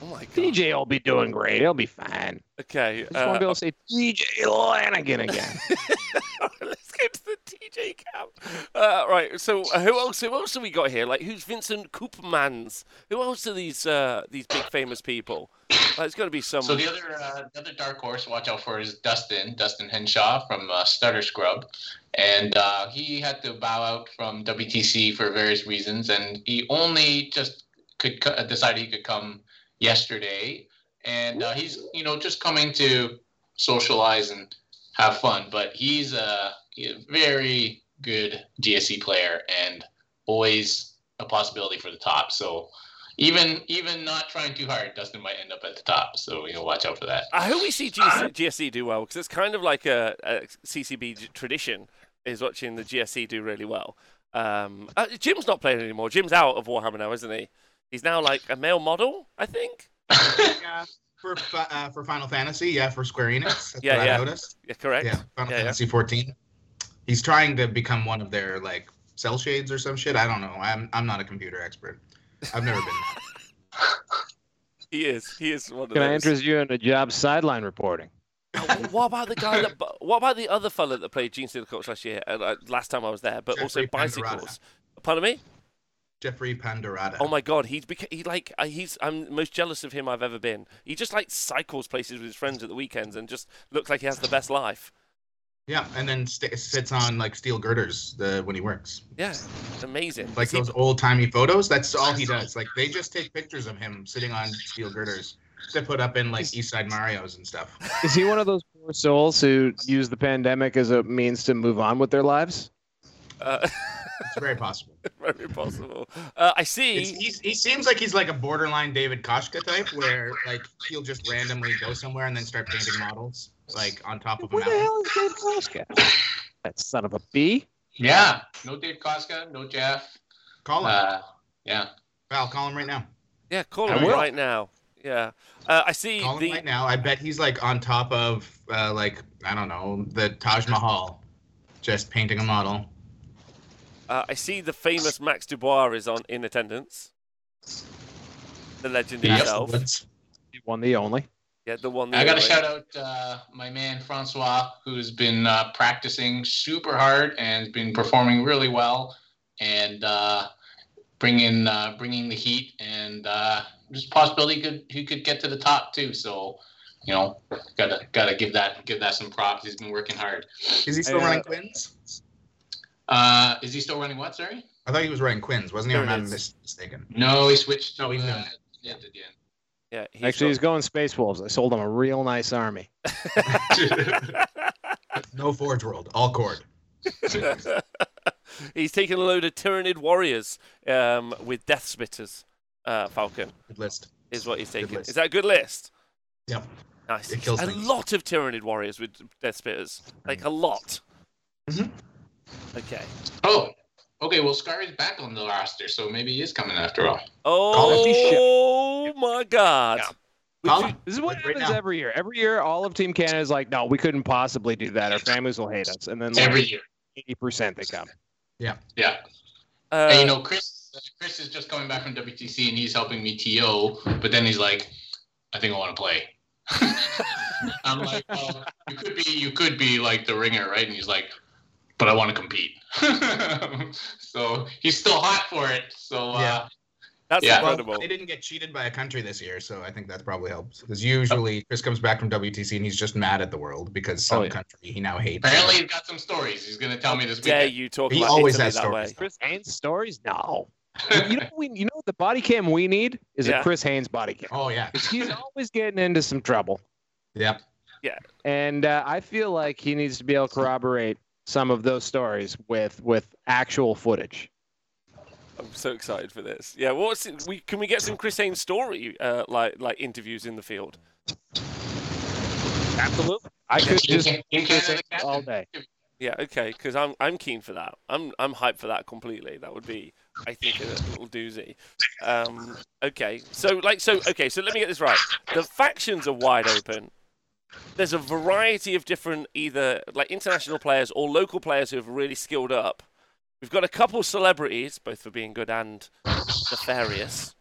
Oh my god. TJ will be doing great. He'll be fine. Okay. I just want to be Uh, able to say TJ Lanigan again. Let's get to the TJ camp. Uh, right. So uh, who else? Who else have we got here? Like who's Vincent Koopmans? Who else are these uh, these big famous people? Uh, there's got to be some. So the other uh, the other dark horse to watch out for is Dustin Dustin Henshaw from uh, Stutter Scrub, and uh, he had to bow out from WTC for various reasons, and he only just could co- uh, decide he could come yesterday, and uh, he's you know just coming to socialize and have fun, but he's a, he's a very good GSC player and always a possibility for the top. So even even not trying too hard, Dustin might end up at the top. So you know, watch out for that. I hope we see GSC, GSC do well because it's kind of like a, a CCB tradition is watching the GSC do really well. Um, uh, Jim's not playing anymore. Jim's out of Warhammer now, isn't he? He's now like a male model, I think. yeah, for uh, for Final Fantasy, yeah, for Square Enix. That's Yeah, what yeah. I noticed. Yeah, correct. Yeah, Final Yeah, yeah. Fantasy 14. He's trying to become one of their like cell shades or some shit. I don't know. I'm I'm not a computer expert. I've never been. He is. He is one of the. Can I interest you in a job sideline reporting? Oh, what about the guy that? What about the other fella that played Genestealer Cult last year? Uh, uh, last time I was there, but also Jeffrey bicycles. Pardon me. Jeffrey Pandorata. Oh my God, he's beca- he like uh, he's I'm most jealous of him I've ever been. He just like cycles places with his friends at the weekends and just looks like he has the best life. Yeah, and then st- sits on like steel girders the when he works. Yeah, it's amazing. Like Is he- those old timey photos. That's all he does. Like they just take pictures of him sitting on steel girders to put up in like East Side Mario's and stuff. Is he one of those poor souls who use the pandemic as a means to move on with their lives? Uh, It's very possible. very possible. Uh, I see. He seems like he's like a borderline David Koshka type, where like he'll just randomly go somewhere and then start painting models like on top of a Where the mountain. hell is Dave Koska? That son of a bee. Yeah, no Dave Koska, no Jeff. Call him. Uh, yeah, Val, call him right now. Yeah, call him right now. Yeah, uh, I see Call him the. right now. I bet he's like on top of uh, like I don't know the Taj Mahal, just painting a model. Uh, I see the famous Max Dubois is on in attendance. The legend Yep. himself. Woods. He won the only. Yeah, the one. I got to shout out uh, my man Francois, who's been uh, practicing super hard and been performing really well, and uh, bringing uh, bringing the heat. And uh, there's a possibility he could he could get to the top too. So, you know, gotta gotta give that give that some props. He's been working hard. Is he still Hey, uh, running Quins? Uh, is he still running what? Sorry. I thought he was running Quins, wasn't he? Or am I Pyramids. mis- mistaken? No, he switched. No, to, he's uh, not. yeah, at the. Yeah, he's Actually, he's got- going Space Wolves. I sold him a real nice army. No Forge World, all cord. he's taking a load of Tyranid warriors um, with Death Spitters. Uh, Falcon Good list. is what he's taking. Is that a good list? Yep. Nice. It kills a things. lot of Tyranid warriors with Death Spitters. Like a lot. Mhm. Okay. Oh, okay. Well, Scar is back on the roster, so maybe he is coming after all. Oh my God. Yeah. You- this is what Right happens now. every year. Every year, all of Team Canada is like, no, we couldn't possibly do that. Our families will hate us. And then Every like year. 80% they come. Yeah, yeah. Uh, and you know, Chris Chris is just coming back from WTC and he's helping me TO, but then he's like, I think I want to play. I'm like, well, you could be you could be like the ringer, right? And he's like, but I want to compete. so he's still hot for it. So uh, Yeah. that's yeah. Well, incredible. they didn't get cheated by a country this year, so I think that probably helps. Because usually Chris comes back from WTC and he's just mad at the world because some Oh, yeah. country he now hates. apparently he's got some stories. He's gonna tell me this Dare weekend. you talk He about always Italy has stories. way? Chris Haynes stories? No. you know, we, you know the body cam we need is Yeah. a Chris Haynes body cam. Oh yeah, He's always getting into some trouble. Yep. Yeah. And uh, I feel like he needs to be able to corroborate some of those stories with with actual footage. I'm so excited for this. Yeah, what's it, we can we get some Chris Haynes story uh, like like interviews in the field? Absolutely. I could In just Can- in Chris Haynes all day. Yeah, okay, because I'm I'm keen for that. I'm I'm hyped for that completely. That would be, I think, a little doozy. Um, okay, so like so okay, so let me get this right. The factions are wide open. There's a variety of different either like international players or local players who have really skilled up. We've got a couple celebrities, both for being good and nefarious.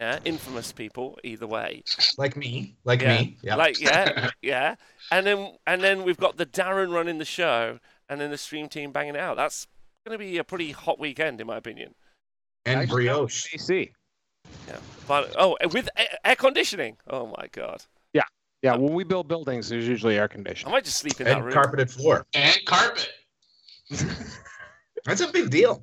Yeah, infamous people either way. Like me. Like Yeah. me. Yeah. Like yeah, yeah. And then and then we've got the Darren running the show, and then the stream team banging it out. That's going to be a pretty hot weekend, in my opinion. and Actually, no, brioche. AC. But oh, with air, air conditioning. Oh my god, Yeah, when we build buildings, there's usually air conditioning. I conditioning. might just sleep in that And room. carpeted floor. and carpet. That's a big deal.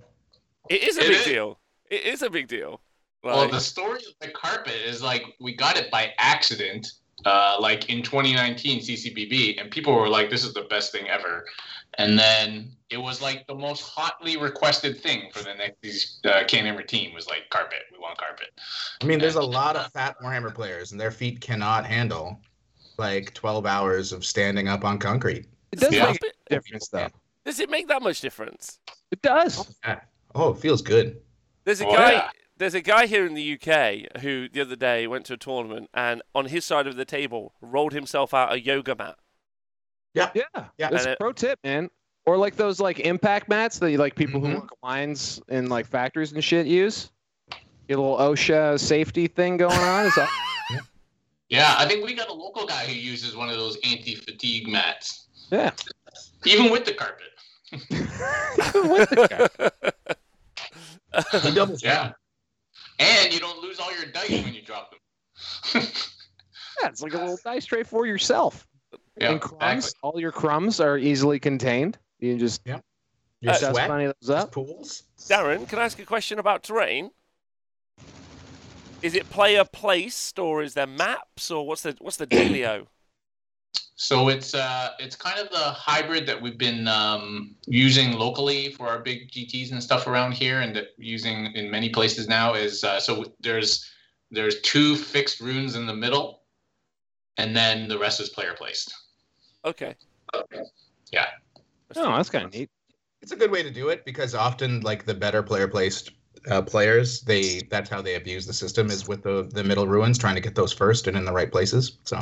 It is a It big is. deal. It is a big deal. Well, Like, the story of the carpet is like we got it by accident, uh, like in 2019 CCBB, and people were like, "This is the best thing ever." And then it was like the most hotly requested thing for the next uh, Hammer team was like carpet. We want carpet. I mean, there's a lot of fat Warhammer players, and their feet cannot handle like 12 hours of standing up on concrete. It does Yeah. make a difference, though. Does it make that much difference? It does. Oh, it feels good. There's a Oh, guy. yeah. There's a guy here in the UK who the other day went to a tournament and on his side of the table rolled himself out a yoga mat. Yeah. Yeah. That's And a pro tip, man. Or like those like impact mats that you like people who Mhm. work lines in like factories and shit use. Get a little OSHA safety thing going on. It's all- Yeah, I think we got a local guy who uses one of those anti-fatigue mats, yeah. even with the carpet. With the guy. He doubles Yeah, and you don't lose all your dice when you drop them. Yeah, it's like a little dice tray for yourself. yeah, and crumbs, exactly. all your crumbs are easily contained. You can just Your Uh, dust sweat, plenty of those up. pools. Darren, can I ask a question about terrain? Is it player placed or is there maps or what's the what's the dealio? So it's uh, it's kind of the hybrid that we've been um, using locally for our big GTS and stuff around here, and that using in many places now is uh, so there's there's two fixed ruins in the middle, and then the rest is player placed. Okay. Yeah. Oh, that's kind of neat. It's a good way to do it because often, like the better player placed uh, players, they that's how they abuse the system is with the the middle ruins, trying to get those first and in the right places. So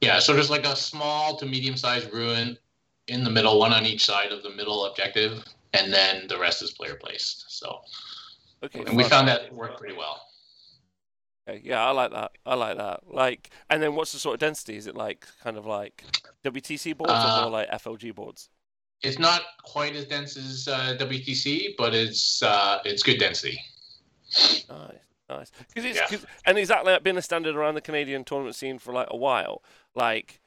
Yeah, so there's like a small to medium sized ruin in the middle, one on each side of the middle objective, and then the rest is player placed. So Okay. and we found that it worked pretty well. Okay, yeah, I like that. I like that. Like, and then what's the sort of density? Is it like kind of like WTC boards or Uh, more like FLG boards? It's not quite as dense as uh, WTC, but it's uh, it's good density. Nice, nice. Cause it's, Yeah. 'cause- and is that like been a standard around the Canadian tournament scene for like a while? Like,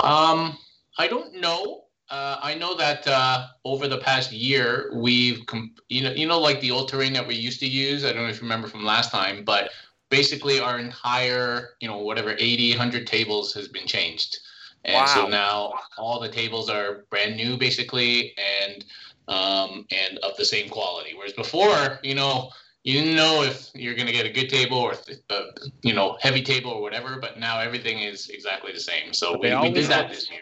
Um, I don't know. Uh, I know that uh, over the past year, we've com- you know you know like the old terrain that we used to use. I don't know if you remember from last time, but basically our entire you know whatever 80, 100 tables has been changed, and so now all the tables are brand new basically, and um, and of the same quality. Whereas before, you know. You didn't know if you're going to get a good table or, uh, you know, heavy table or whatever, but now everything is exactly the same. So we, we did that this year.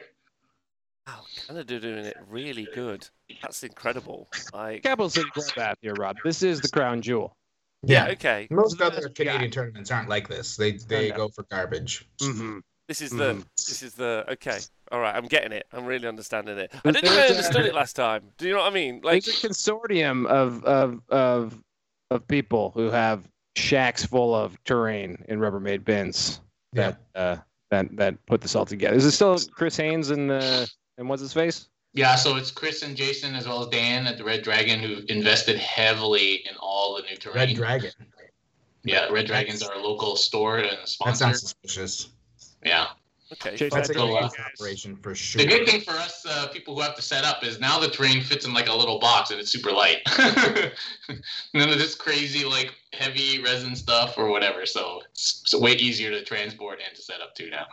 wow, Canada doing it really good. That's incredible. Like, Capital City Bloodbath here, Rob. This is the crown jewel. yeah, okay. most other Canadian guy. tournaments aren't like this. They they yeah. go for garbage. Mm-hmm. This is the Mhm. this is the okay. All right, I'm getting it. I'm really understanding it. I didn't think I there's a- understood it last time. Do you know what I mean? Like, There's a consortium of of of of people who have shacks full of terrain in Rubbermaid bins Yeah. that uh, that that put this all together. Is it still Chris Haynes and uh, and what's his face? Yeah, so it's Chris and Jason as well as Dan at the Red Dragon who invested heavily in all the new terrain. Red Dragon. Yeah, Red Dragon's our local store and sponsor. That sounds suspicious. Yeah. okay, Chase, fine. That's a So, good uh, operation for sure. The good thing for us uh, people who have to set up is now the terrain fits in like a little box and it's super light. None of this crazy like heavy resin stuff or whatever. So it's, it's way easier to transport and to set up too now.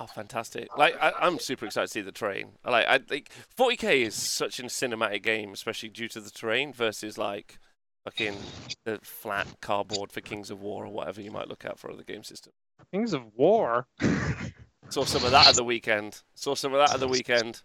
Oh, fantastic! Like, I, I'm super excited to see the train. I like, I think 40k is such a cinematic game, especially due to the terrain versus like fucking the flat cardboard for Kings of War or whatever you might look at for other game systems. Kings of War. Saw some of that at the weekend. Saw some of that at the weekend.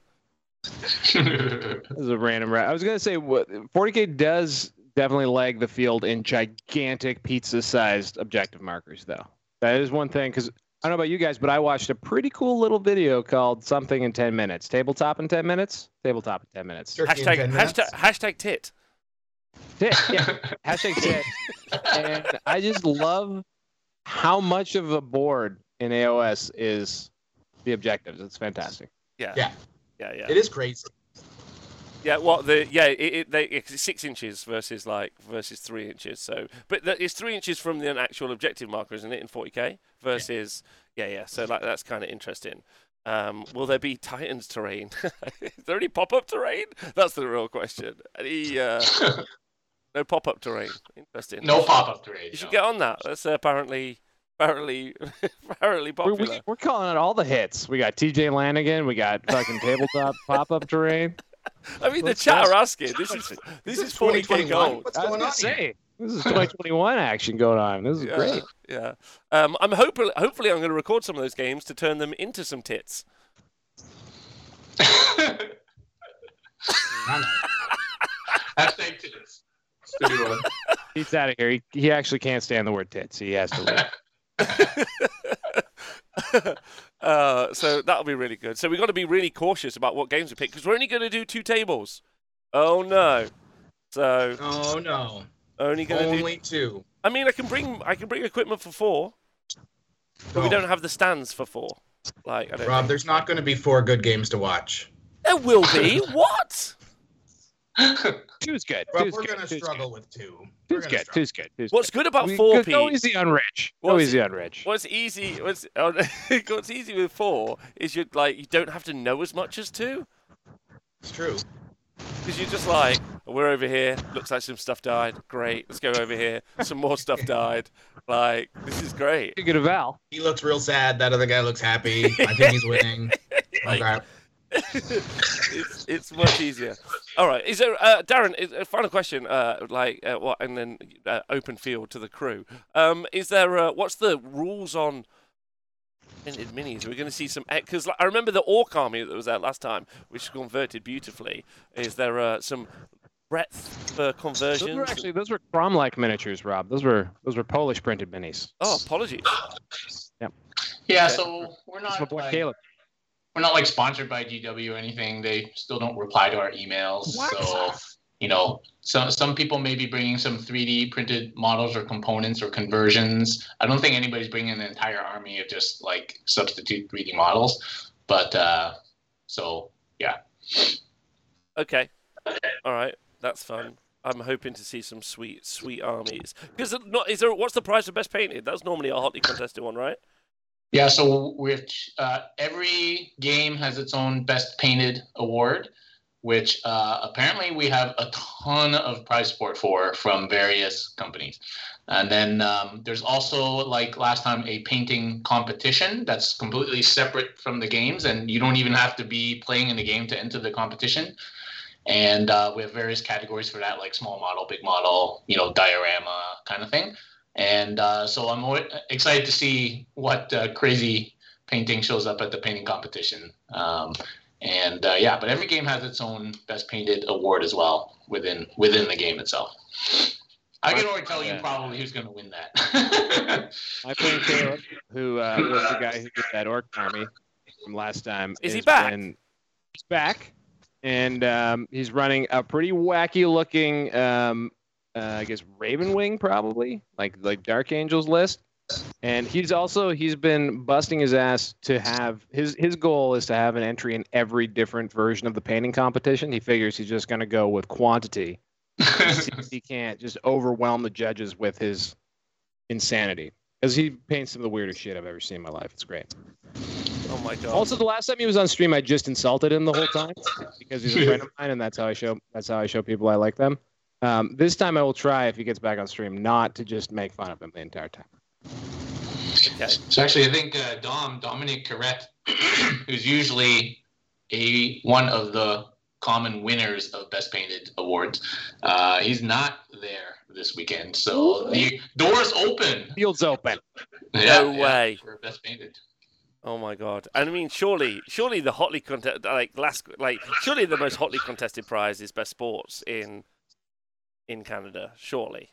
This is a random. Ra- I was gonna say what 40k does definitely lag the field in gigantic pizza-sized objective markers, though. That is one thing because I don't know about you guys, but I watched a pretty cool little video called "Something in 10 Minutes." Tabletop in 10 minutes. Tabletop in 10 minutes. Hashtag 10 minutes. hashtag hashtag tit. Tit, yeah. Hashtag tit. And I just love how much of a board in AOS is the objectives. It's fantastic. Yeah. Yeah. Yeah. Yeah. It is crazy. Yeah, well, the yeah it, it they it's six inches versus like versus three inches. So, but the, it's three inches from the actual objective marker, isn't it, in 40k versus yeah yeah. So like that's kind of interesting. Um, will there be Titans terrain? Is there any pop up terrain? That's the real question. Any uh, no pop up terrain? Interesting. no pop up terrain. You should get on that. That's uh, apparently apparently, apparently We're, popular. we, we're calling it all the hits. We got TJ Lanigan. We got fucking tabletop pop up terrain. I mean, the Let's chat are asking. This is this is 40k gold. What's I was going gonna on here? say this is 2021 action going on. This is Yeah, great. Yeah. Um, I'm hopefully, hopefully, I'm going to record some of those games to turn them into some tits. Hashtag tits. It's the one. He's out of here. He, he actually can't stand the word tits. He has to leave. uh, so that'll be really good. So we've got to be really cautious about what games we pick because we're only going to do two tables. Oh no! So Oh no. only going to do. Only two. I mean, I can bring I can bring equipment for four, but we Oh. don't have the stands for four. Like I don't. Rob, think- there's not going to be four good games to watch. There will be what? Two's good. Rob, Two's we're good. going to Two's struggle with two. Good. We're Two's good. struggle. Two's good. Two's What's good. good about We- four, go, go easy on Rich. Go What's easy on Rich. What's easy? What's oh, what's easy with four is you like you don't have to know as much as two It's true. because you're just like we're over here. Looks like some stuff died. Great. Let's go over here. Some more stuff died. Like this is great. You get a Val. He looks real sad. That other guy looks happy. I think he's winning. Like- Okay. it's it's much easier. All right. Is there uh, Darren? Is, a final question. Uh, like uh, what? And then uh, open field to the crew. Um, is there? Uh, what's the rules on? Minted minis. Are we going to see some? Because I remember the Orc army that was there last time, which converted beautifully. Is there uh, some breadth for Those were actually those were Kromlech miniatures, Rob. Those were those were Polish printed minis. Oh, apologies. Yeah, Okay. so we're That's not my boy like, Caleb. We're not like sponsored by GW or anything. They still don't reply to our emails. What? So you know, some some people may be bringing some 3D printed models or components or conversions. I don't think anybody's bringing an entire army of just like substitute 3D models. But uh, so yeah, Okay. All right. That's fun. I'm hoping to see some sweet, sweet armies. Because not is there? What's the prize of best painted? That's normally a hotly contested one, right? Yeah, so uh, every game has its own best painted award, which uh, apparently we have a ton of prize support for from various companies. And then um, there's also like last time a painting competition that's completely separate from the games, and you don't even have to be playing in the game to enter the competition. And uh, we have various categories for that, like small model, big model, you know, diorama kind of thing. And uh, so I'm excited to see what uh, crazy painting shows up at the painting competition. Um, and uh, yeah, but every game has its own best painted award as well within within the game itself. I can already tell you probably who's going to win that. My friend Caleb, who uh, was the guy who did that orc army from last time, Is he back? been- he's back, and um, he's running a pretty wacky looking, um, uh, I guess Ravenwing probably, like like Dark Angels list. And he's also he's been busting his ass to have his his goal is to have an entry in every different version of the painting competition. He figures he's just going to go with quantity. He can't just overwhelm the judges with his insanity. Because he paints some of the weirdest shit I've ever seen in my life. It's great. Oh my god. Also, the last time he was on stream, I just insulted him the whole time because he's a friend of mine, and that's how I show that's how I show people I like them. Um, this time, I will try if he gets back on stream not to just make fun of him the entire time. okay. So actually, I think uh, Dom Dominic Correct, who's usually a one of the common winners of best painted awards, uh, he's not there this weekend. So the doors open. Field's open. No way. for best painted. Oh my god. And I mean, surely, surely the hotly contested, like last, like surely the most hotly contested prize is best sports in in Canada. Surely.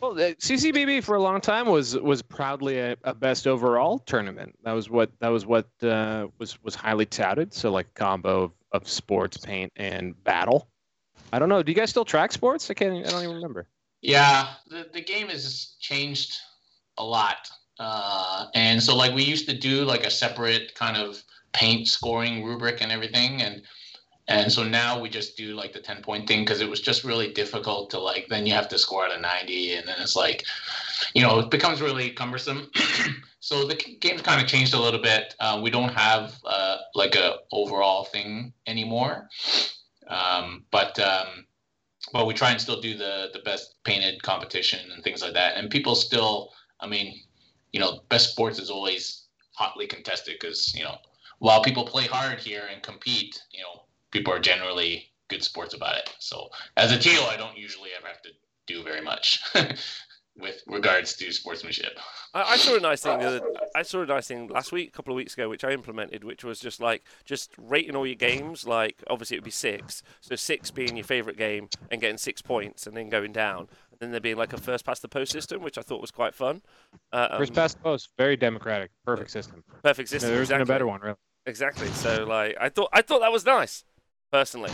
Well, the CCBB for a long time was was proudly a, a best overall tournament. That was what that was what uh, was was highly touted. So like a combo of, of sports, paint, and battle. I don't know. Do you guys still track sports? I can't. I don't even remember. Yeah, the, the game has changed a lot. Uh, and so like we used to do like a separate kind of paint scoring rubric and everything and and so now we just do like the 10 point thing because it was just really difficult to like then you have to score out of 90 and then it's like you know it becomes really cumbersome. So the game's kind of changed a little bit. Uh, we don't have uh, like a overall thing anymore. Um, but um, well, we try and still do the the best painted competition and things like that, and people still I mean, you know, best sports is always hotly contested because you know, while people play hard here and compete, you know, people are generally good sports about it. So as a teal, I don't usually ever have to do very much with regards to sportsmanship. I, I saw a nice thing. The other, I saw a nice thing last week, a couple of weeks ago, which I implemented, which was just like just rating all your games. Like obviously it would be six, so six being your favorite game and getting six points, and then going down. And then there being like a first past the post system, which I thought was quite fun. Uh, First um, past the post, very democratic, perfect system. perfect No, system. there isn't a better one, really. Exactly. So like I thought I thought that was nice, personally.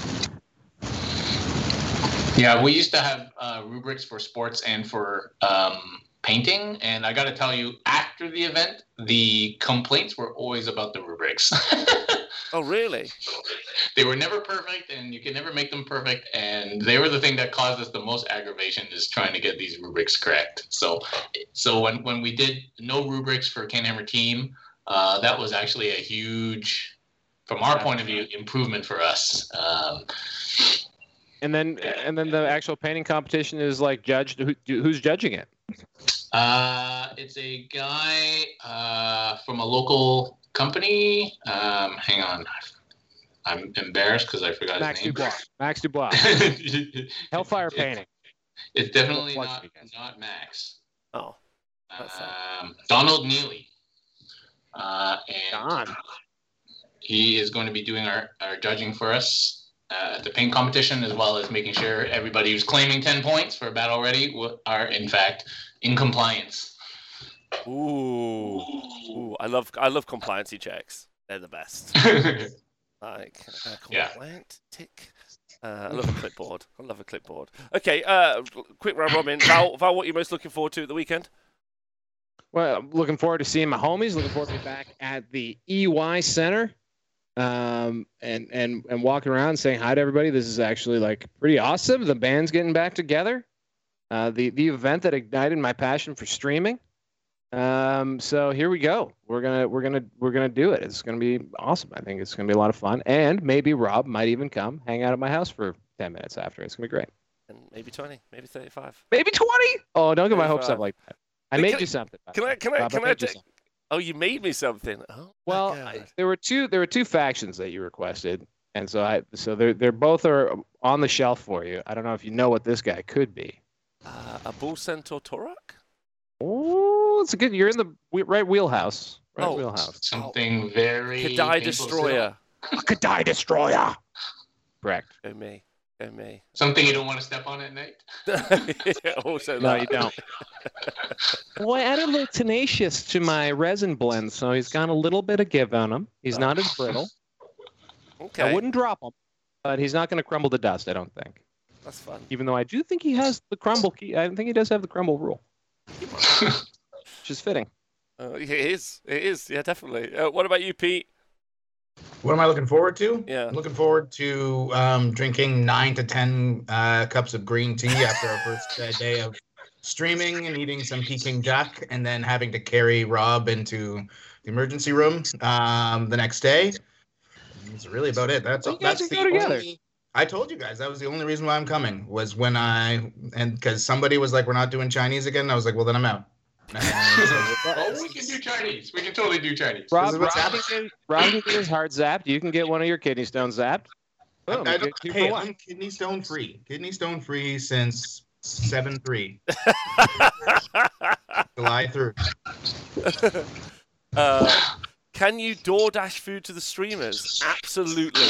Yeah, we used to have uh, rubrics for sports and for um, painting, and I got to tell you, after the event, the complaints were always about the rubrics. Oh really? they were never perfect, and you can never make them perfect. And they were the thing that caused us the most aggravation is trying to get these rubrics correct. So, so when when we did no rubrics for Ken Hammer Team, uh, that was actually a huge, from our point of view, improvement for us. Um, And then, and then the actual painting competition is like judged. Who, who's judging it? Uh, it's a guy uh, from a local company. Um, hang on, I'm embarrassed because I forgot Max his name. Dubois. Max Dubois. Hellfire It's- Painting. It's definitely not not Max. Oh. Um, Donald Neely. Uh, and Don. He is going to be doing our, our judging for us uh, at the paint competition, as well as making sure everybody who's claiming 10 points for a Battle Ready are, in fact, in compliance. Ooh. Ooh. I love I love compliancy checks. They're the best. Like uh, Yeah. tick. Uh, I love a clipboard. I love a clipboard. Okay, uh, quick round robin. Val, Val, what are you most looking forward to at the weekend? Well, I'm looking forward to seeing my homies. Looking forward to be back at the EY Center, um, and and and walking around saying hi to everybody. This is actually like pretty awesome. The band's getting back together. Uh, the the event that ignited my passion for streaming. Um, so here we go. We're gonna we're gonna we're gonna do it. It's gonna be awesome. I think it's gonna be a lot of fun. And maybe Rob might even come hang out at my house for ten minutes after. It's gonna be great. And maybe twenty, maybe thirty-five. Maybe twenty. Oh, don't get my hopes up like that. I made you something. Can I? Can I? Rob, Can I? made you ta- something. Oh, you made me something. Oh, Well, I, there were two. There were two factions that you requested, and so I. So they're they're both are on the shelf for you. I don't know if you know what this guy could be. uh, a bull centaur Taur'ruk. Oh, it's a good. You're in the right wheelhouse. Right Oh. wheelhouse. Something very. K'daai painful destroyer. K'daai destroyer. Correct. Go me. Go me. Something you don't want to step on at night. also, No, you don't. well, I added a little tenacious to my resin blend, so he's got a little bit of give on him. He's not as brittle. Okay, I wouldn't drop him, but he's not going to crumble to dust. I don't think. that's fun. Even though I do think he has the crumble key. I think he does have the crumble rule, which is fitting. Uh, it is. It is. Yeah, definitely. Uh, what about you, Pete? What am I looking forward to? Yeah. I'm looking forward to um, drinking nine to ten uh, cups of green tea after our first uh, day of streaming and eating some Peking duck, and then having to carry Rob into the emergency room um, the next day. That's really about it. That's You that's the go together. only. I told you guys that was the only reason why I'm coming was when I and because somebody was like, "We're not doing Chinese again." I was like, "Well, then I'm out." And oh, we can do Chinese. We can totally do Chinese. Rob, is Rob, what's can get, Rob can get his heart zapped. You can get one of your kidney stones zapped. Boom, I you don't, get two for hey, one. I'm kidney stone free. Kidney stone free since seven three, July through. uh, can you DoorDash food to the streamers? Absolutely.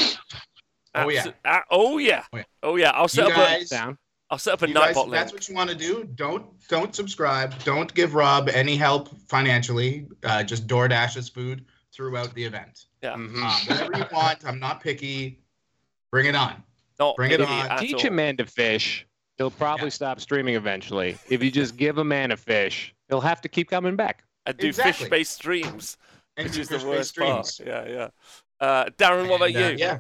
Oh, yeah. Abso- ah, oh yeah. Oh, yeah. Oh yeah. I'll set You up guys, a. Down. I'll set up a you guys, nightbot if link. that's what you want to do. Don't don't subscribe. Don't give Rob any help financially. Uh, just DoorDash his food throughout the event. Yeah. Mm-hmm. Um, whatever you want. I'm not picky. Bring it on. Not bring it on. Teach all. a man to fish. He'll probably Yeah. stop streaming eventually. If you just give a man a fish, he'll have to keep coming back. and do Exactly. fish-based streams, And which do is the fish-based worst part. Yeah, yeah. Uh, Darren, what about And, uh, you? yeah.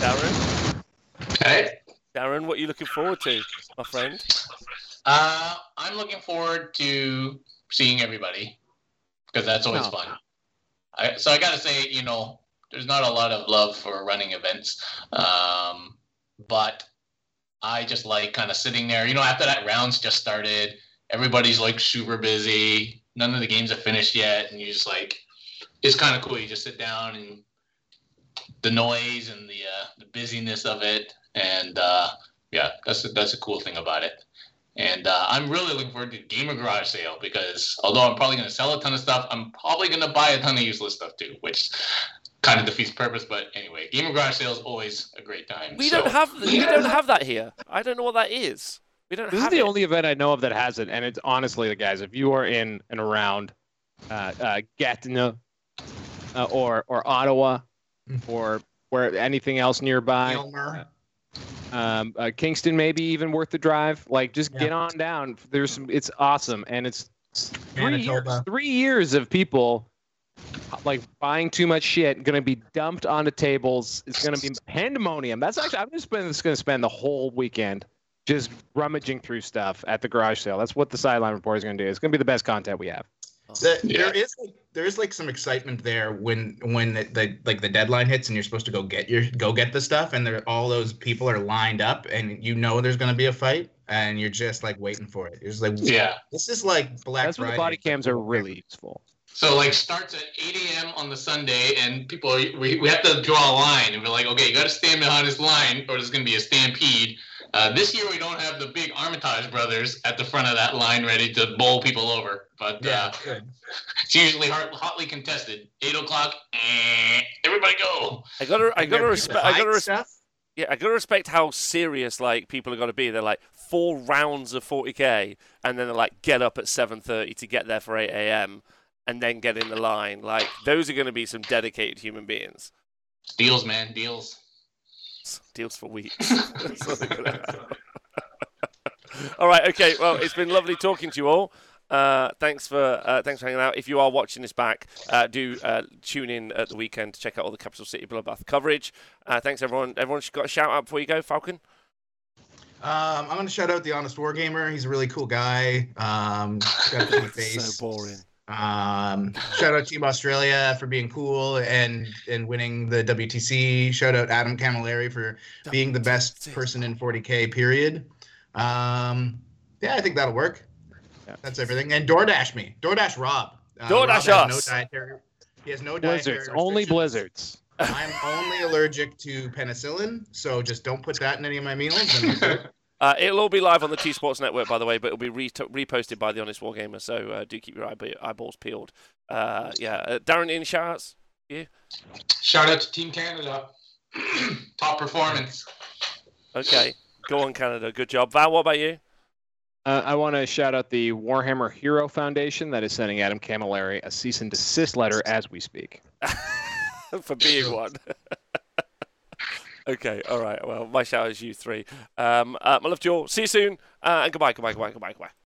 Darren, Okay. Darren, what are you looking forward to, my friend? Uh, I'm looking forward to seeing everybody because that's always Oh. fun. I, so I got to say, you know, there's not a lot of love for running events, um, but I just like kind of sitting there. You know, after that round's just started, everybody's like super busy. None of the games are finished yet, and you just like it's kind of cool. You just sit down and the noise and the uh, the busyness of it, and uh, yeah, that's a, that's a cool thing about it. And uh, I'm really looking forward to the Gamer Garage sale because although I'm probably going to sell a ton of stuff, I'm probably going to buy a ton of useless stuff too, which kind of defeats purpose. But anyway, Gamer Garage sale is always a great time. We so. don't have we don't have that here. I don't know what that is. We don't This is the it. only event I know of that has it, and it's honestly, the guys, if you are in and around uh, uh, Gatineau uh, or or Ottawa. Or where anything else nearby, Aylmer. um, uh, Kingston maybe even worth the drive. Like just Yeah. get on down. There's some, it's awesome, and it's three years, three years of people like buying too much shit, going to be dumped onto tables. It's going to be pandemonium. That's actually I'm just just going to spend the whole weekend just rummaging through stuff at the garage sale. That's what the sideline report is going to do. It's going to be the best content we have. The- Yeah. There is like, there is like some excitement there when when the, the like the deadline hits and you're supposed to go get your go get the stuff and there all those people are lined up and you know there's gonna be a fight and you're just like waiting for it. You're just like Yeah. this is like Black That's where Friday. the body cams are really useful. So like starts at 8 a.m. on the Sunday, and people are, we, we have to draw a line, and we're like, okay, you got to stand behind this line, or there's going to be a stampede. Uh, this year we don't have the big Armitage brothers at the front of that line ready to bowl people over, but Yeah, uh, it's usually hot, hotly contested. Eight o'clock, eh, everybody go. I gotta I gotta respect I gotta hide res- stuff. yeah I gotta respect how serious like people are gonna be. They're like four rounds of 40k, and then they're like get up at 7:30 to get there for 8 a.m. and then get in the line. Like those are gonna be some dedicated human beings. Deals, man, deals. Deals for weeks. That's what they're gonna have. all right, okay. Well, it's been lovely talking to you all. Uh, thanks for uh, thanks for hanging out. If you are watching this back, uh, do uh, tune in at the weekend to check out all the Capital City Bloodbath coverage. Uh, thanks everyone. Everyone got a shout out before you go, Falcon. Um, I'm gonna shout out the Honest Wargamer. He's a really cool guy. Um, got a funny face. So boring. Um, shout out Team Australia for being cool and and winning the WTC. Shout out Adam Camilleri for being the best person in 40k. Period. Um, yeah, I think that'll work. Yeah. That's everything. And DoorDash me, DoorDash Rob. Uh, DoorDash Rob us. No dietary. He has no dietary. Blizzards, only blizzards. I'm only allergic to penicillin, so just don't put that in any of my meals. And that's it. Uh, it'll all be live on the T Sports Network, by the way, but it'll be re- reposted by the Honest Wargamer. So uh, do keep your eye- eyeballs peeled. Uh, yeah, uh, Darren, any shout outs? Shout out to Team Canada. Top performance. Okay, go on, Canada. Good job. Val, what about you? Uh, I want to shout out the Warhammer Hero Foundation that is sending Adam Camilleri a cease and desist letter as we speak. for being one. okay, all right. Well, my shout out is you three. Um, uh, my love to you all. See you soon. Uh, and goodbye, goodbye, goodbye, goodbye, goodbye.